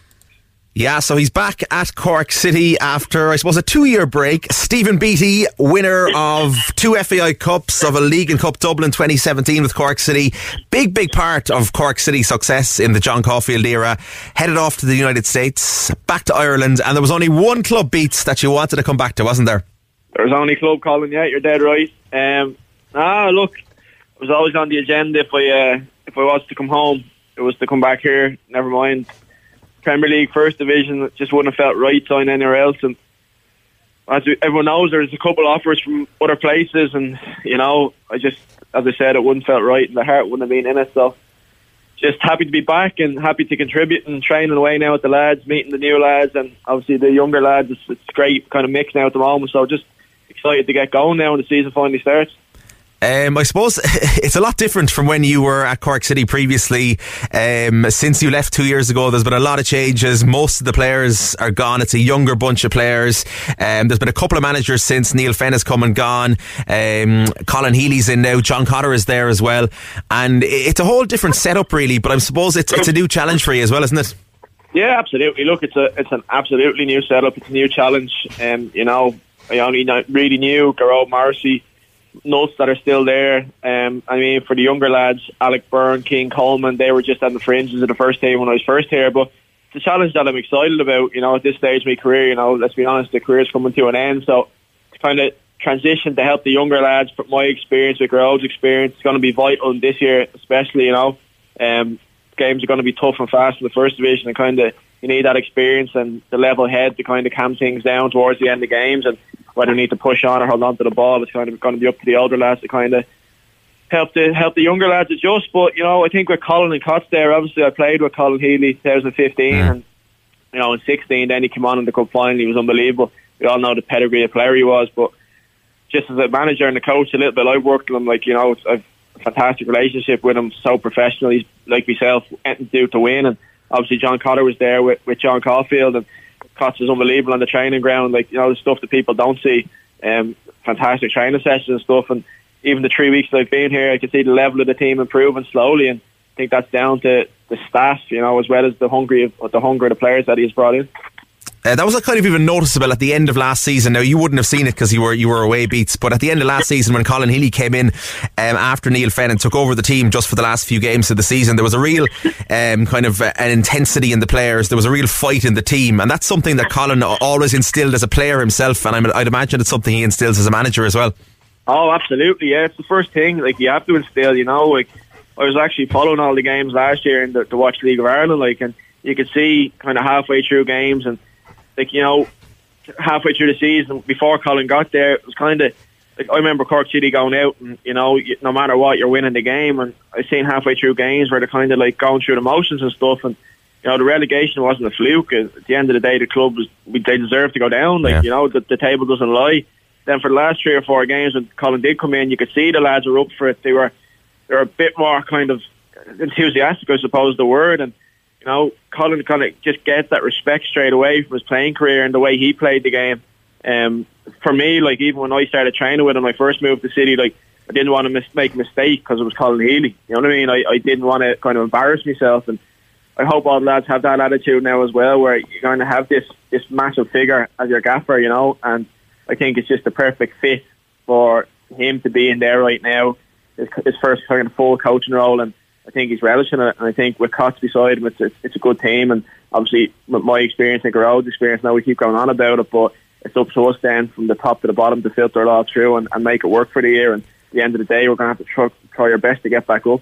Yeah, so he's back at Cork City after, I suppose, a two year break. Steven Beattie, winner of two FAI Cups of a League and Cup Dublin 2017 with Cork City. Big, big part of Cork City's success in the John Caulfield era. Headed off to the United States, back to Ireland, and there was only one club beats that you wanted to come back to, wasn't there? There was only club calling, yeah, you're dead right. Um, ah, look, it was always on the agenda if I, uh, if I was to come home. It was to come back here, never mind Premier League First Division just wouldn't have felt right signing anywhere else. And as everyone knows, there's a couple of offers from other places, and you know, I just, as I said, it wouldn't felt right, and the heart wouldn't have been in it. So, just happy to be back and happy to contribute and training away now with the lads, meeting the new lads, and obviously the younger lads. It's, it's great, kind of mix now at the moment. So, just excited to get going now when the season finally starts. Um, I suppose it's a lot different from when you were at Cork City previously. Um, since you left two years ago, there's been a lot of changes. Most of the players are gone. It's a younger bunch of players. Um, there's been a couple of managers since Neale Fenn has come and gone. Um, Colin Healy's in now. John Cotter is there as well. And it's a whole different setup, really. But I suppose it's, it's a new challenge for you as well, isn't it? Yeah, absolutely. Look, it's a it's an absolutely new setup. It's a new challenge. Um, you know, I only really knew Gearóid Morrissey, notes that are still there. Um, I mean, for the younger lads, Alec Byrne, Cian Coleman, they were just on the fringes of the first team when I was first here. But it's a challenge that I'm excited about. You know, at this stage of my career, you know, let's be honest, the career's coming to an end. So to kind of transition to help the younger lads, from my experience with Gearóid's experience, is going to be vital this year, especially. You know, um, games are going to be tough and fast in the first division, and kind of you need that experience and the level head to kind of calm things down towards the end of games, and whether you need to push on or hold on to the ball, it's kind of going to be up to the older lads to kind of help the help the younger lads adjust. But you know, I think with Colin and Cots there, obviously I played with Colin Healy 2015, mm. and you know in 16, then he came on in the cup final. He was unbelievable. We all know the pedigree of player he was, but just as a manager and a coach, a little bit, I've worked with him. Like you know, I've a fantastic relationship with him. So professional. He's like myself, anything to do to win. And obviously John Cotter was there with, with John Caulfield, and Cots is unbelievable on the training ground. Like you know, the stuff that people don't see. Um, fantastic training sessions and stuff. And even the three weeks that I've been here, I can see the level of the team improving slowly. And I think that's down to the staff, you know, as well as the hungry of the hunger of the players that he's brought in. Uh, that was like kind of even noticeable at the end of last season. Now you wouldn't have seen it because you were you were away beats, but at the end of last season when Colin Healy came in um, after Neale Fenn and took over the team just for the last few games of the season, there was a real um, kind of uh, an intensity in the players. There was a real fight in the team, and that's something that Colin always instilled as a player himself, and I'm, I'd imagine it's something he instills as a manager as well. Oh, absolutely. Yeah, it's the first thing. Like you have to instill. You know, like I was actually following all the games last year the, to watch League of Ireland. Like, and you could see kind of halfway through games and like you know, halfway through the season before Colin got there, it was kind of like I remember Cork City going out and you know, no matter what, you're winning the game. And I seen halfway through games where they're kind of like going through the motions and stuff. And you know, the relegation wasn't a fluke. At the end of the day, the club was they deserved to go down. Like Yeah. you know, the, the table doesn't lie. Then for the last three or four games when Colin did come in, you could see the lads were up for it. They were they were a bit more kind of enthusiastic, I suppose the word. And you know, Colin kind of just gets that respect straight away from his playing career and the way he played the game. Um, for me, like even when I started training with him, I first moved to City, like I didn't want to mis- make a mistake because it was Colin Healy. You know what I mean? I, I didn't want to kind of embarrass myself, and I hope all the lads have that attitude now as well, where you're going to have this this massive figure as your gaffer, you know. And I think it's just the perfect fit for him to be in there right now. His, his first kind of full coaching role, and I think he's relishing it. And I think with Cots beside him, it's a, it's a good team. And obviously, my experience and Gearóid's experience, now we keep going on about it, but it's up to us then from the top to the bottom to filter it all through and, and make it work for the year. And at the end of the day, we're going to have to try, try our best to get back up.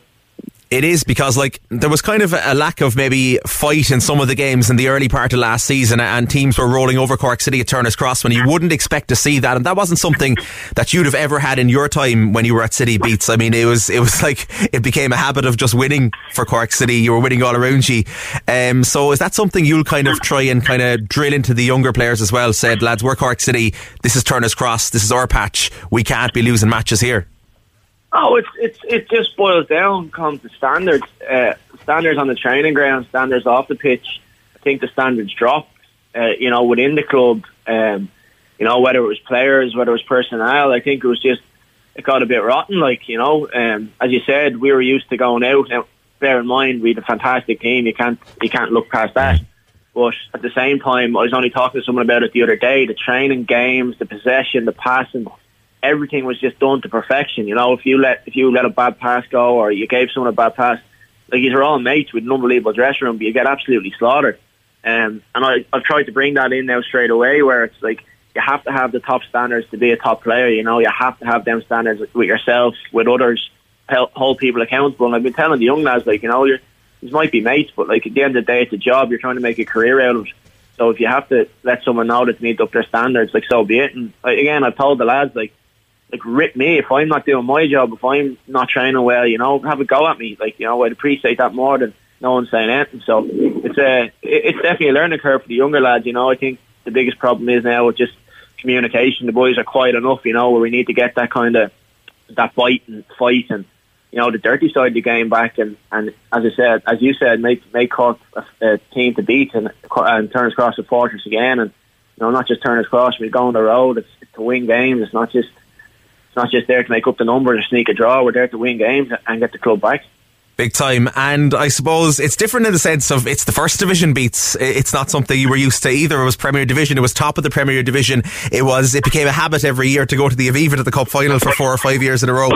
It is because like there was kind of a lack of maybe fight in some of the games in the early part of last season, and teams were rolling over Cork City at Turner's Cross when you wouldn't expect to see that, and that wasn't something that you'd have ever had in your time when you were at City Beats. I mean, it was it was like it became a habit of just winning for Cork City. You were winning all around you. Um, so is that something you'll kind of try and kind of drill into the younger players as well? Said lads, we're Cork City. This is Turner's Cross. This is our patch. We can't be losing matches here. Oh, it's it's it just boils down comes to standards. Uh, standards on the training ground, standards off the pitch. I think the standards dropped. Uh, you know, within the club. Um, you know, whether it was players, whether it was personnel. I think it was just it got a bit rotten. Like you know, um, as you said, we were used to going out. Now, bear in mind, we had a fantastic team. You can't you can't look past that. But at the same time, I was only talking to someone about it the other day. The training games, the possession, the passing, everything was just done to perfection. You know, if you let if you let a bad pass go or you gave someone a bad pass, like these are all mates with an unbelievable dressing room, but you get absolutely slaughtered. Um, and I, I've tried to bring that in now straight away, where it's like you have to have the top standards to be a top player. You know, you have to have them standards with yourself, with others, help hold people accountable. And I've been telling the young lads, like you know, you're, these might be mates, but like at the end of the day, it's a job. You're trying to make a career out of it. So if you have to let someone know that they need to up their standards, like so be it. And like, again, I've told the lads like, like rip me if I'm not doing my job, if I'm not training well, you know, have a go at me. Like you know, I'd appreciate that more than no one saying anything. So it's uh, a it's definitely a learning curve for the younger lads. You know, I think the biggest problem is now with just communication. The boys are quiet enough, you know, where we need to get that kind of that bite and fight and you know the dirty side of the game back. And, and as I said, as you said, make make Cork a, a team to beat and, and Turner's Cross the fortress again. And you know, not just Turner's Cross. We go on the road. It's, it's to win games. It's not just it's not just there to make up the numbers or sneak a draw. We're there to win games and get the club back. Big time. And I suppose it's different in the sense of it's the first division beats. It's not something you were used to either. It was Premier Division. It was top of the Premier Division. It was, it became a habit every year to go to the Aviva to the Cup final for four or five years in a row.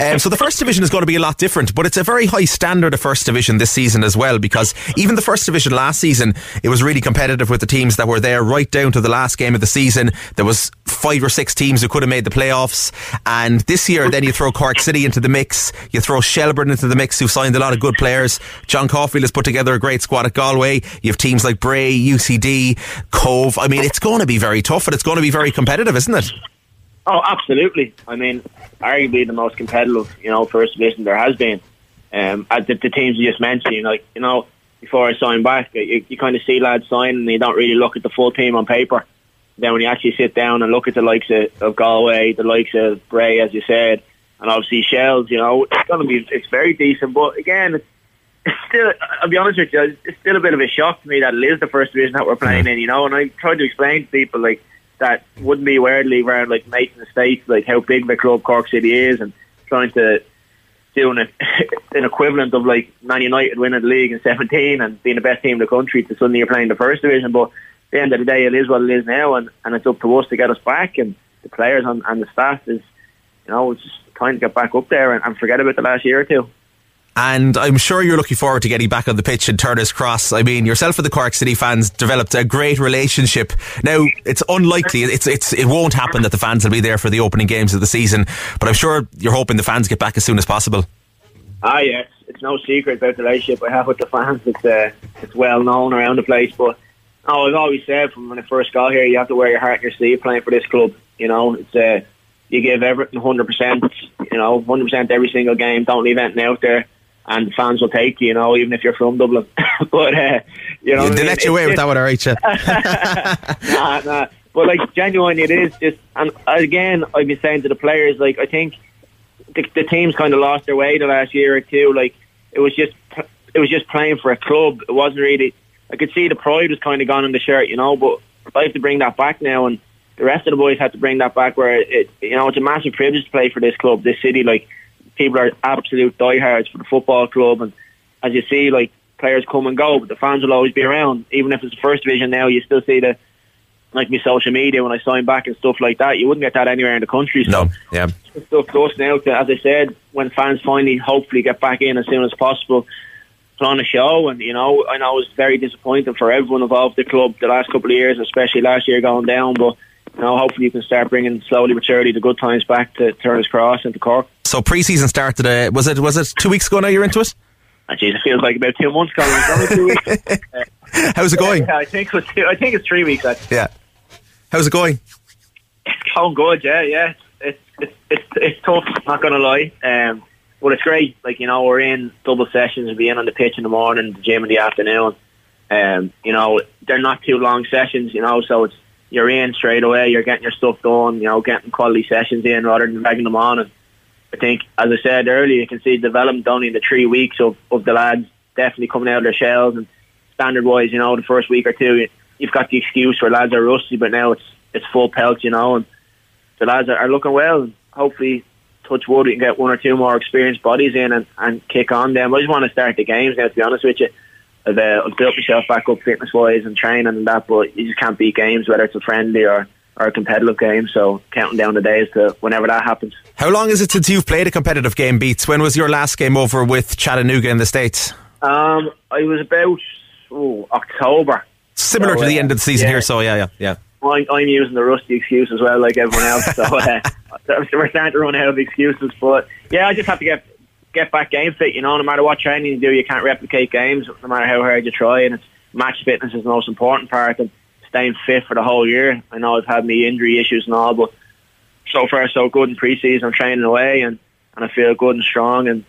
Um, so the first division is going to be a lot different, but it's a very high standard of first division this season as well because even the first division last season, it was really competitive with the teams that were there right down to the last game of the season. There was five or six teams who could have made the playoffs. And this year, then you throw Cork City into the mix. You throw Shelbourne into the mix who signed a lot of good players. John Caulfield has put together a great squad at Galway. You have teams like Bray, UCD, Cobh. I mean, it's going to be very tough and it's going to be very competitive, isn't it? Oh, absolutely. I mean, arguably the most competitive, you know, first division there has been. Um, at the, the teams you just mentioned, like, you know, before I sign back, you, you kind of see lads sign and you don't really look at the full team on paper. Then when you actually sit down and look at the likes of, of Galway, the likes of Bray, as you said, and obviously Shells, you know, it's going to be it's very decent. But again, it's, it's still, I'll be honest with you, it's still a bit of a shock to me that it is the first division that we're playing in, you know. And I tried to explain to people like that wouldn't be weirdly around like making the Estates, like how big the club Cork City is, and trying to do an, an equivalent of like Man United winning the league in 17 and being the best team in the country to suddenly you're playing the first division. But at the end of the day, it is what it is now, and, and it's up to us to get us back. And the players and, and the staff is, you know, it's just trying to get back up there and, and forget about the last year or two. And I'm sure you're looking forward to getting back on the pitch in Turner's Cross. I mean, yourself and the Cork City fans developed a great relationship. Now, it's unlikely, it's, it's, it won't happen that the fans will be there for the opening games of the season, but I'm sure you're hoping the fans get back as soon as possible. Ah, yes. It's no secret about the relationship I have with the fans. It's, uh, it's well known around the place, but oh, I've always said from when I first got here, you have to wear your heart in your sleeve playing for this club. You know, it's, uh, you give everything 100%, you know, 100% every single game. Don't leave anything out there and the fans will take you, you know, even if you're from Dublin. but uh, you know, they I mean? let you away with that one, alright, you? nah, nah. But like genuinely, it is just. And again, I've been saying to the players, like I think the, the team's kind of lost their way the last year or two. Like it was just, it was just playing for a club. It wasn't really. I could see the pride was kind of gone in the shirt, you know. But I have to bring that back now, and the rest of the boys have to bring that back. Where it, you know, it's a massive privilege to play for this club, this city. Like people are absolute diehards for the football club, and as you see, like players come and go, but the fans will always be around. Even if it's the first division now, you still see the like my social media when I sign back and stuff like that. You wouldn't get that anywhere in the country. So no, yeah. Stuff to now. To, as I said, when fans finally, hopefully, get back in as soon as possible, put on a show. And you know, I know it was very disappointing for everyone involved the club the last couple of years, especially last year going down, but. Know, hopefully you can start bringing slowly but surely the good times back to Turner's Cross and to Cork. So pre-season started. Uh, was it was it two weeks ago? Now you're into it. Oh, geez, it feels like about two months ago. Two weeks. Uh, How's it going? Yeah, I think it was two, I think it's three weeks. Actually. Yeah. How's it going? It's going good. Yeah, yeah. It's it's it's, it's tough. Not gonna lie. Um, but it's great. Like you know, we're in double sessions and being on the pitch in the morning, the gym in the afternoon. Um, you know, they're not too long sessions. You know, so it's you're in straight away. You're getting your stuff done. You know, getting quality sessions in rather than dragging them on. And I think, as I said earlier, you can see development only in the three weeks of, of the lads definitely coming out of their shells. And standard wise, you know, the first week or two, you've got the excuse where lads are rusty, but now it's it's full pelt, you know, and the lads are, are looking well. And hopefully, touch wood, we can get one or two more experienced bodies in and, and kick on them. I just want to start the games now, to be honest with you. I've, uh, I've built myself back up fitness wise and training and that, but you just can't beat games, whether it's a friendly or, or a competitive game. So counting down the days to whenever that happens. How long is it since you've played a competitive game, Beats? When was your last game over with Chattanooga in the States? Um, I was about oh, October. Similar So, to the uh, end of the season yeah. here, so yeah, yeah, yeah. I'm, I'm using the rusty excuse as well, like everyone else. So uh, we're starting to run out of excuses. But yeah, I just have to get get back game fit. You know, no matter what training you do, you can't replicate games, no matter how hard you try. And it's match fitness is the most important part and staying fit for the whole year. I know I've had me injury issues and all, but so far so good in pre-season. I'm training away and, and I feel good and strong. And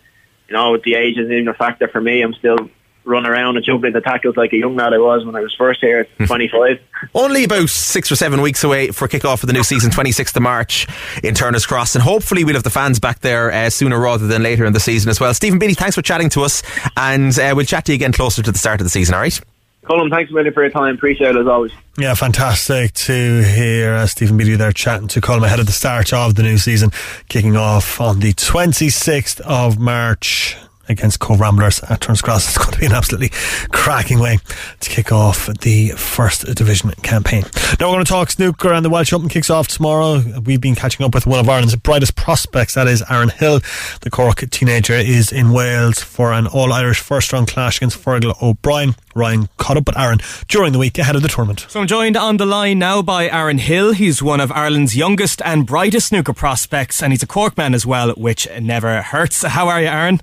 you know, with the age isn't even a factor for me. I'm still running around and jumping the tackles like a young lad I was when I was first here at 25. Only about six or seven weeks away for kick-off for the new season, 26th of March in Turner's Cross. And hopefully we'll have the fans back there uh, sooner rather than later in the season as well. Steven Beattie, thanks for chatting to us. And uh, we'll chat to you again closer to the start of the season, all right? Colin, thanks a million for your time. Appreciate it as always. Yeah, fantastic to hear uh, Steven Beattie there chatting to Colin ahead of the start of the new season, kicking off on the 26th of March against Cobh Ramblers at Turner's Cross. It's going to be an absolutely cracking way to kick off the first division campaign. Now we're going to talk snooker and the Welsh Open kicks off tomorrow. We've been catching up with one of Ireland's brightest prospects, that is Aaron Hill. The Cork teenager is in Wales for an All Irish first round clash against Fergal O'Brien. Ryan caught up with Aaron during the week ahead of the tournament. So I'm joined on the line now by Aaron Hill. He's one of Ireland's youngest and brightest snooker prospects, and he's a Cork man as well, which never hurts. How are you, Aaron?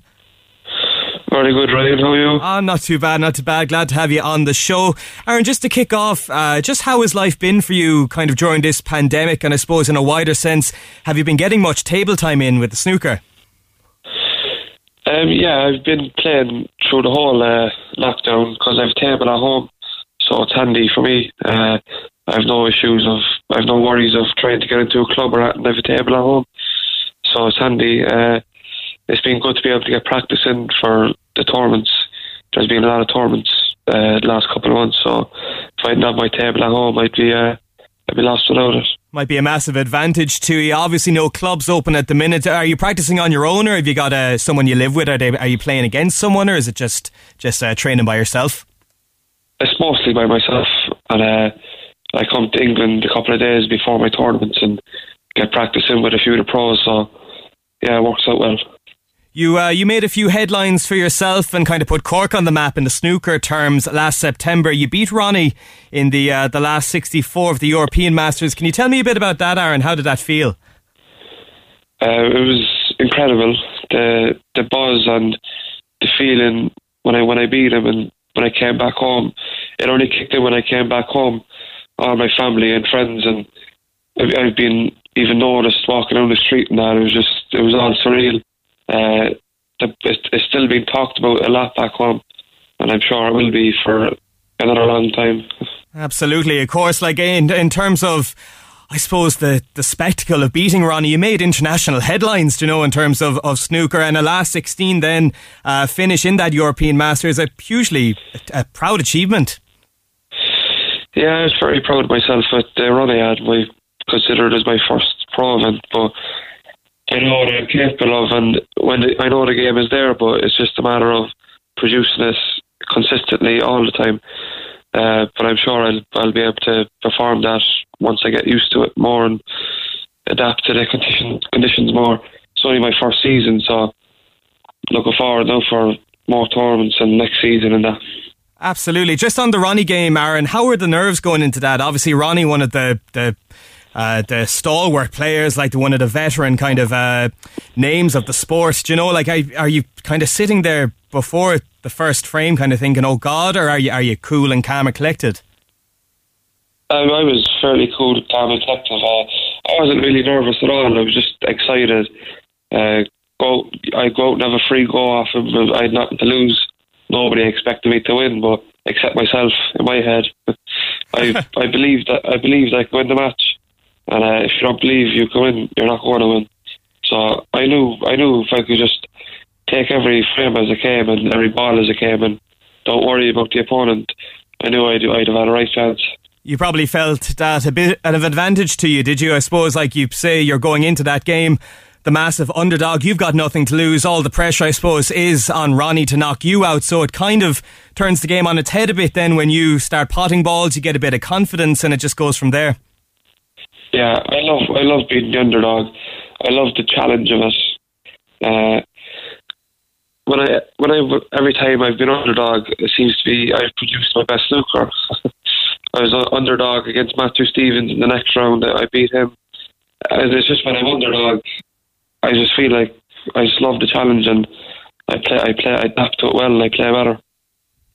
Very good, Ryan. How are you? Ah, not too bad, not too bad. Glad to have you on the show. Aaron, just to kick off, uh, just how has life been for you kind of during this pandemic? And I suppose in a wider sense, have you been getting much table time in with the snooker? Um, yeah, I've been playing through the whole uh, lockdown because I have a table at home, so it's handy for me. Uh, I have no issues of, I have no worries of trying to get into a club or anything. I have a table at home, so it's handy. Uh, it's been good to be able to get practice in for the tournaments. There's been a lot of tournaments uh, the last couple of months, so if I didn't have my table at home, I'd be uh, I'd be lost without it. Might be a massive advantage to you. Obviously, no clubs open at the minute. Are you practicing on your own, or have you got uh, someone you live with? Are they are you playing against someone, or is it just just uh, training by yourself? It's mostly by myself, and uh, I come to England a couple of days before my tournaments and get practicing with a few of the pros. So yeah, it works out well. You uh, you made a few headlines for yourself and kind of put Cork on the map in the snooker terms last September. You beat Ronnie in the uh, the last 64 of the European Masters. Can you tell me a bit about that, Aaron? How did that feel? Uh, it was incredible. The the buzz and the feeling when I when I beat him and when I came back home. It only kicked in when I came back home. All my family and friends and I've, I've been even noticed walking down the street and that. It was just it was all surreal uh, it's still being talked about a lot back home, and I'm sure it will be for another long time. Absolutely, of course. Like in in terms of. I suppose the, the spectacle of beating Ronnie, you made international headlines, you know, in terms of, of snooker, and a last 16 then uh, finish in that European Masters, a hugely a, a proud achievement. Yeah, I was very proud of myself at uh, Ronnie. I had my considered as my first pro event, but I know I'm capable of, and when the, I know the game is there, but it's just a matter of producing this consistently all the time. Uh, but I'm sure I'll I'll be able to perform that once I get used to it more and adapt to the condition, conditions more. It's only my first season, so looking forward now for more tournaments and next season and that. Absolutely. Just on the Ronnie game, Aaron, how were the nerves going into that? Obviously, Ronnie, one of the the uh, the stalwart players, like the one of the veteran kind of uh, names of the sport. Do you know, like, are you kind of sitting there before the first frame, kind of thinking, "Oh God," or are you are you cool and calm and collected? Um, I was fairly cool, calm, and collected. Uh, I wasn't really nervous at all. I was just excited. Uh, go, I go out and have a free go off him. I had nothing to lose. Nobody expected me to win, but except myself in my head. I I believed that I believed I could win the match. And uh, if you don't believe you come in, you're not going to win. So I knew, I knew if I could just take every frame as it came and every ball as it came, and don't worry about the opponent, I knew I'd, I'd have had a right chance. You probably felt that a bit of advantage to you, did you? I suppose, like you say, you're going into that game the massive underdog. You've got nothing to lose. All the pressure, I suppose, is on Ronnie to knock you out. So it kind of turns the game on its head a bit then when you start potting balls, you get a bit of confidence and it just goes from there. Yeah, I love I love being the underdog. I love the challenge of it. Uh, when I when I every time I've been underdog, it seems to be I've produced my best snooker. I was underdog against Matthew Stevens in the next round. I beat him. And it's just when I'm underdog, I just feel like I just love the challenge and I play I play I adapt to it well and I play better.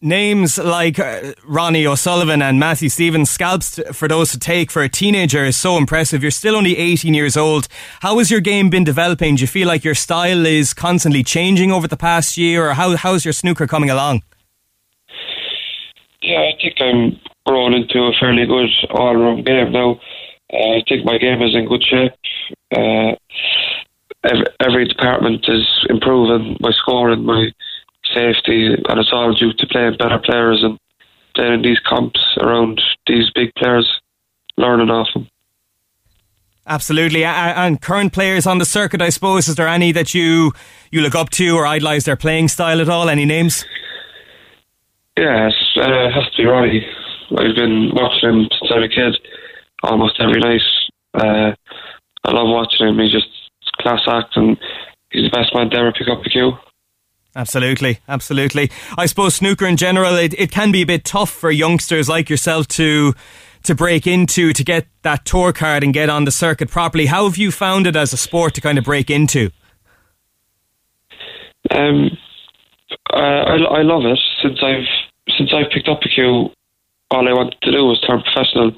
Names like uh, Ronnie O'Sullivan and Matthew Stevens, scalps for those to take for a teenager is so impressive. You're still only 18 years old. How has your game been developing? Do you feel like your style is constantly changing over the past year, or how, how's your snooker coming along? Yeah, I think I'm growing into a fairly good all-round game now. Uh, I think my game is in good shape. Uh, every, every department is improving. My scoring, my safety, and it's all due to playing better players and playing in these comps around these big players, learning off them. Absolutely, and current players on the circuit, I suppose. Is there any that you you look up to or idolise their playing style at all? Any names? Yes, uh, has to be Ronnie. I've been watching him since I was a kid, almost every night. Uh, I love watching him. He's just class act, and he's the best man to ever pick up the cue. Absolutely, absolutely. I suppose snooker in general, it, it can be a bit tough for youngsters like yourself to to break into to get that tour card and get on the circuit properly. How have you found it as a sport to kind of break into? Um, I, I, I love it since I've since I've picked up a cue. All I wanted to do was turn professional,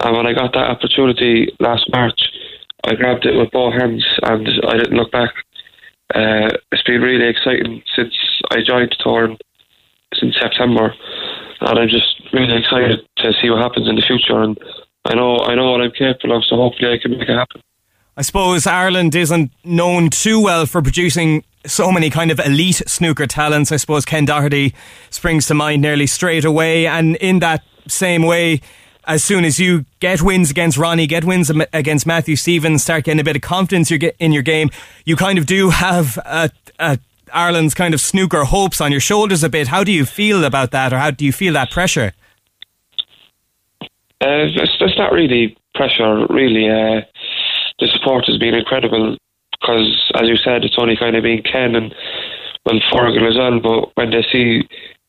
and when I got that opportunity last March, I grabbed it with both hands and I didn't look back. Uh, it's been really exciting since I joined tour since September, and I'm just really excited to see what happens in the future. And I know I know what I'm capable of, so hopefully I can make it happen. I suppose Ireland isn't known too well for producing so many kind of elite snooker talents. I suppose Ken Doherty springs to mind nearly straight away, and in that same way, as soon as you get wins against Ronnie, get wins against Matthew Stevens, start getting a bit of confidence in your game, you kind of do have a, a Ireland's kind of snooker hopes on your shoulders a bit. How do you feel about that, or how do you feel that pressure? Uh, it's, it's not really pressure, really. Uh, the support has been incredible because, as you said, it's only kind of been Ken and well Fergal as well. But when they see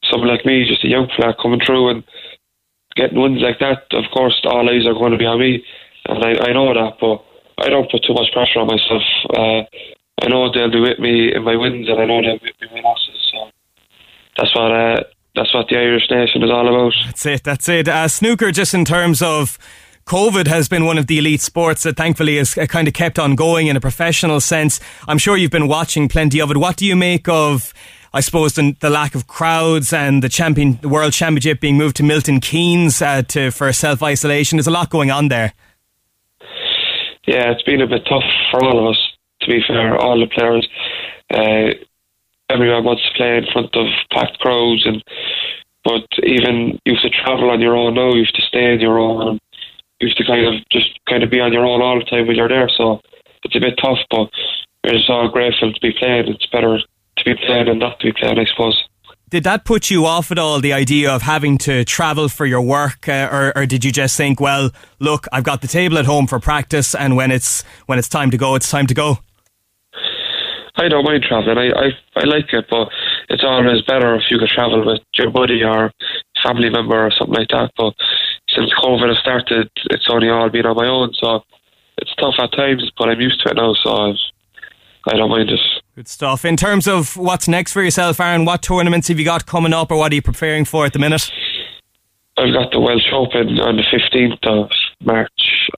someone like me, just a young fella coming through and getting wins like that, of course, all eyes are going to be on me, and I, I know that. But I don't put too much pressure on myself. Uh, I know they'll be with me in my wins, and I know they'll be with me in my losses. So that's what uh, that's what the Irish nation is all about. That's it. That's it. Uh, snooker, just in terms of. COVID has been one of the elite sports that thankfully has uh, kind of kept on going in a professional sense. I'm sure you've been watching plenty of it. What do you make of I suppose the, the lack of crowds and the champion, the world championship being moved to Milton Keynes uh, to for self isolation. There's a lot going on there. Yeah, it's been a bit tough for all of us. To be fair, all the players, uh, everyone wants to play in front of packed crowds, and but even you have to travel on your own now. You have to stay on your own. You have to kind of just kind of be on your own all the time when you're there. So it's a bit tough, but we're just all grateful to be playing. It's better to be playing and not to be playing, I suppose. Did that put you off at all, the idea of having to travel for your work, uh, or, or did you just think, well, look, I've got the table at home for practice, and when it's when it's time to go, it's time to go? I don't mind travelling. I, I I like it, but it's always better if you could travel with your buddy or family member or something like that. But since COVID has started, it's only all been on my own, so it's tough at times. But I'm used to it now, so I've, I don't mind it. Good stuff. In terms of what's next for yourself, Aaron, what tournaments have you got coming up or what are you preparing for at the minute? I've got the Welsh Open on the 15th of March.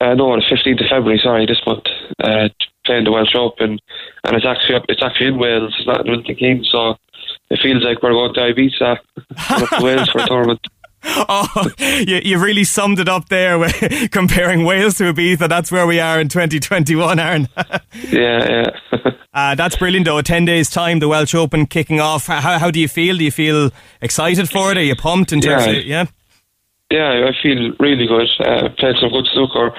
Uh, no, the 15th of February, sorry, this month. Uh, playing the Welsh Open. And it's actually up, it's actually in Wales, it's not in Milton Keynes, so it feels like we're going to Ibiza, to Wales for a tournament. Oh, you, you really summed it up there with comparing Wales to Ibiza. That's where we are in 2021, Aaron. yeah, yeah. uh, that's brilliant, though. 10 days' time, the Welsh Open kicking off. How, how do you feel? Do you feel excited for it? Are you pumped in terms yeah. of, yeah? Yeah, I feel really good. Uh, played some good snooker.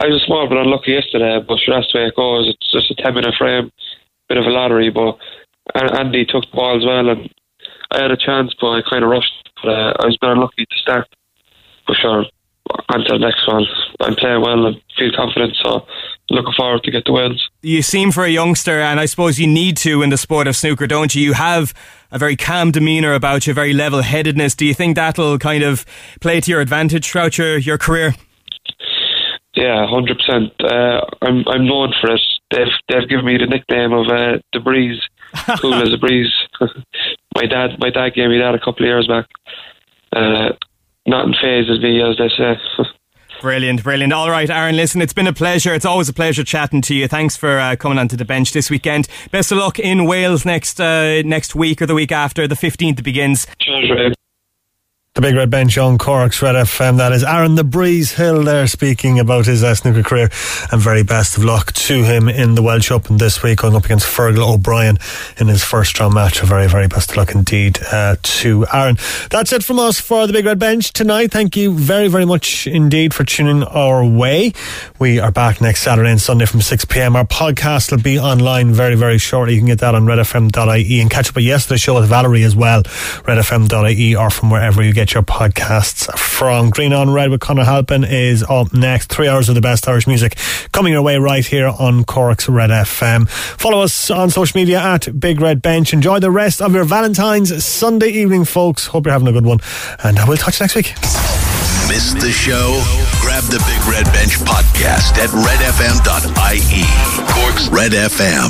I was small but unlucky yesterday, but sure, that's the way it goes. It's just a 10 minute frame, bit of a lottery, but Andy took the ball as well, and I had a chance, but I kind of rushed but uh, I was very lucky to start. For sure, until next one, I'm playing well and feel confident, so looking forward to get the wins. You seem for a youngster, and I suppose you need to in the sport of snooker, don't you? You have a very calm demeanour about you, very level headedness. Do you think that'll kind of play to your advantage throughout your, your career? Yeah, hundred uh, percent. I'm I'm known for it. They've they've given me the nickname of uh, the breeze, cool as a breeze. my dad, my dad gave me that a couple of years back. Uh, nothing phases me, as they say. Brilliant, brilliant. All right, Aaron, listen, it's been a pleasure. It's always a pleasure chatting to you. Thanks for uh, coming onto the bench this weekend. Best of luck in Wales next uh, next week or the week after. The 15th begins. Cheers, The Big Red Bench on Cork's Red FM. That is Aaron the Breeze Hill there speaking about his uh, snooker career and very best of luck to him in the Welsh Open this week going up against Fergal O'Brien in his first round match. A very, very best of luck indeed uh, to Aaron. That's it from us for the Big Red Bench tonight. Thank you very, very much indeed for tuning our way. We are back next Saturday and Sunday from 6pm. Our podcast will be online very, very shortly. You can get that on redfm.ie and catch up with yesterday's show with Valerie as well. redfm.ie or from wherever you get your podcasts from. Green on Red with Conor Halpin is up next. Three hours of the best Irish music coming your way right here on Cork's Red FM. Follow us on social media at Big Red Bench. Enjoy the rest of your Valentine's Sunday evening, folks. Hope you're having a good one. And we'll touch next week. Missed the show? Grab the Big Red Bench podcast at redfm.ie. Cork's Red FM.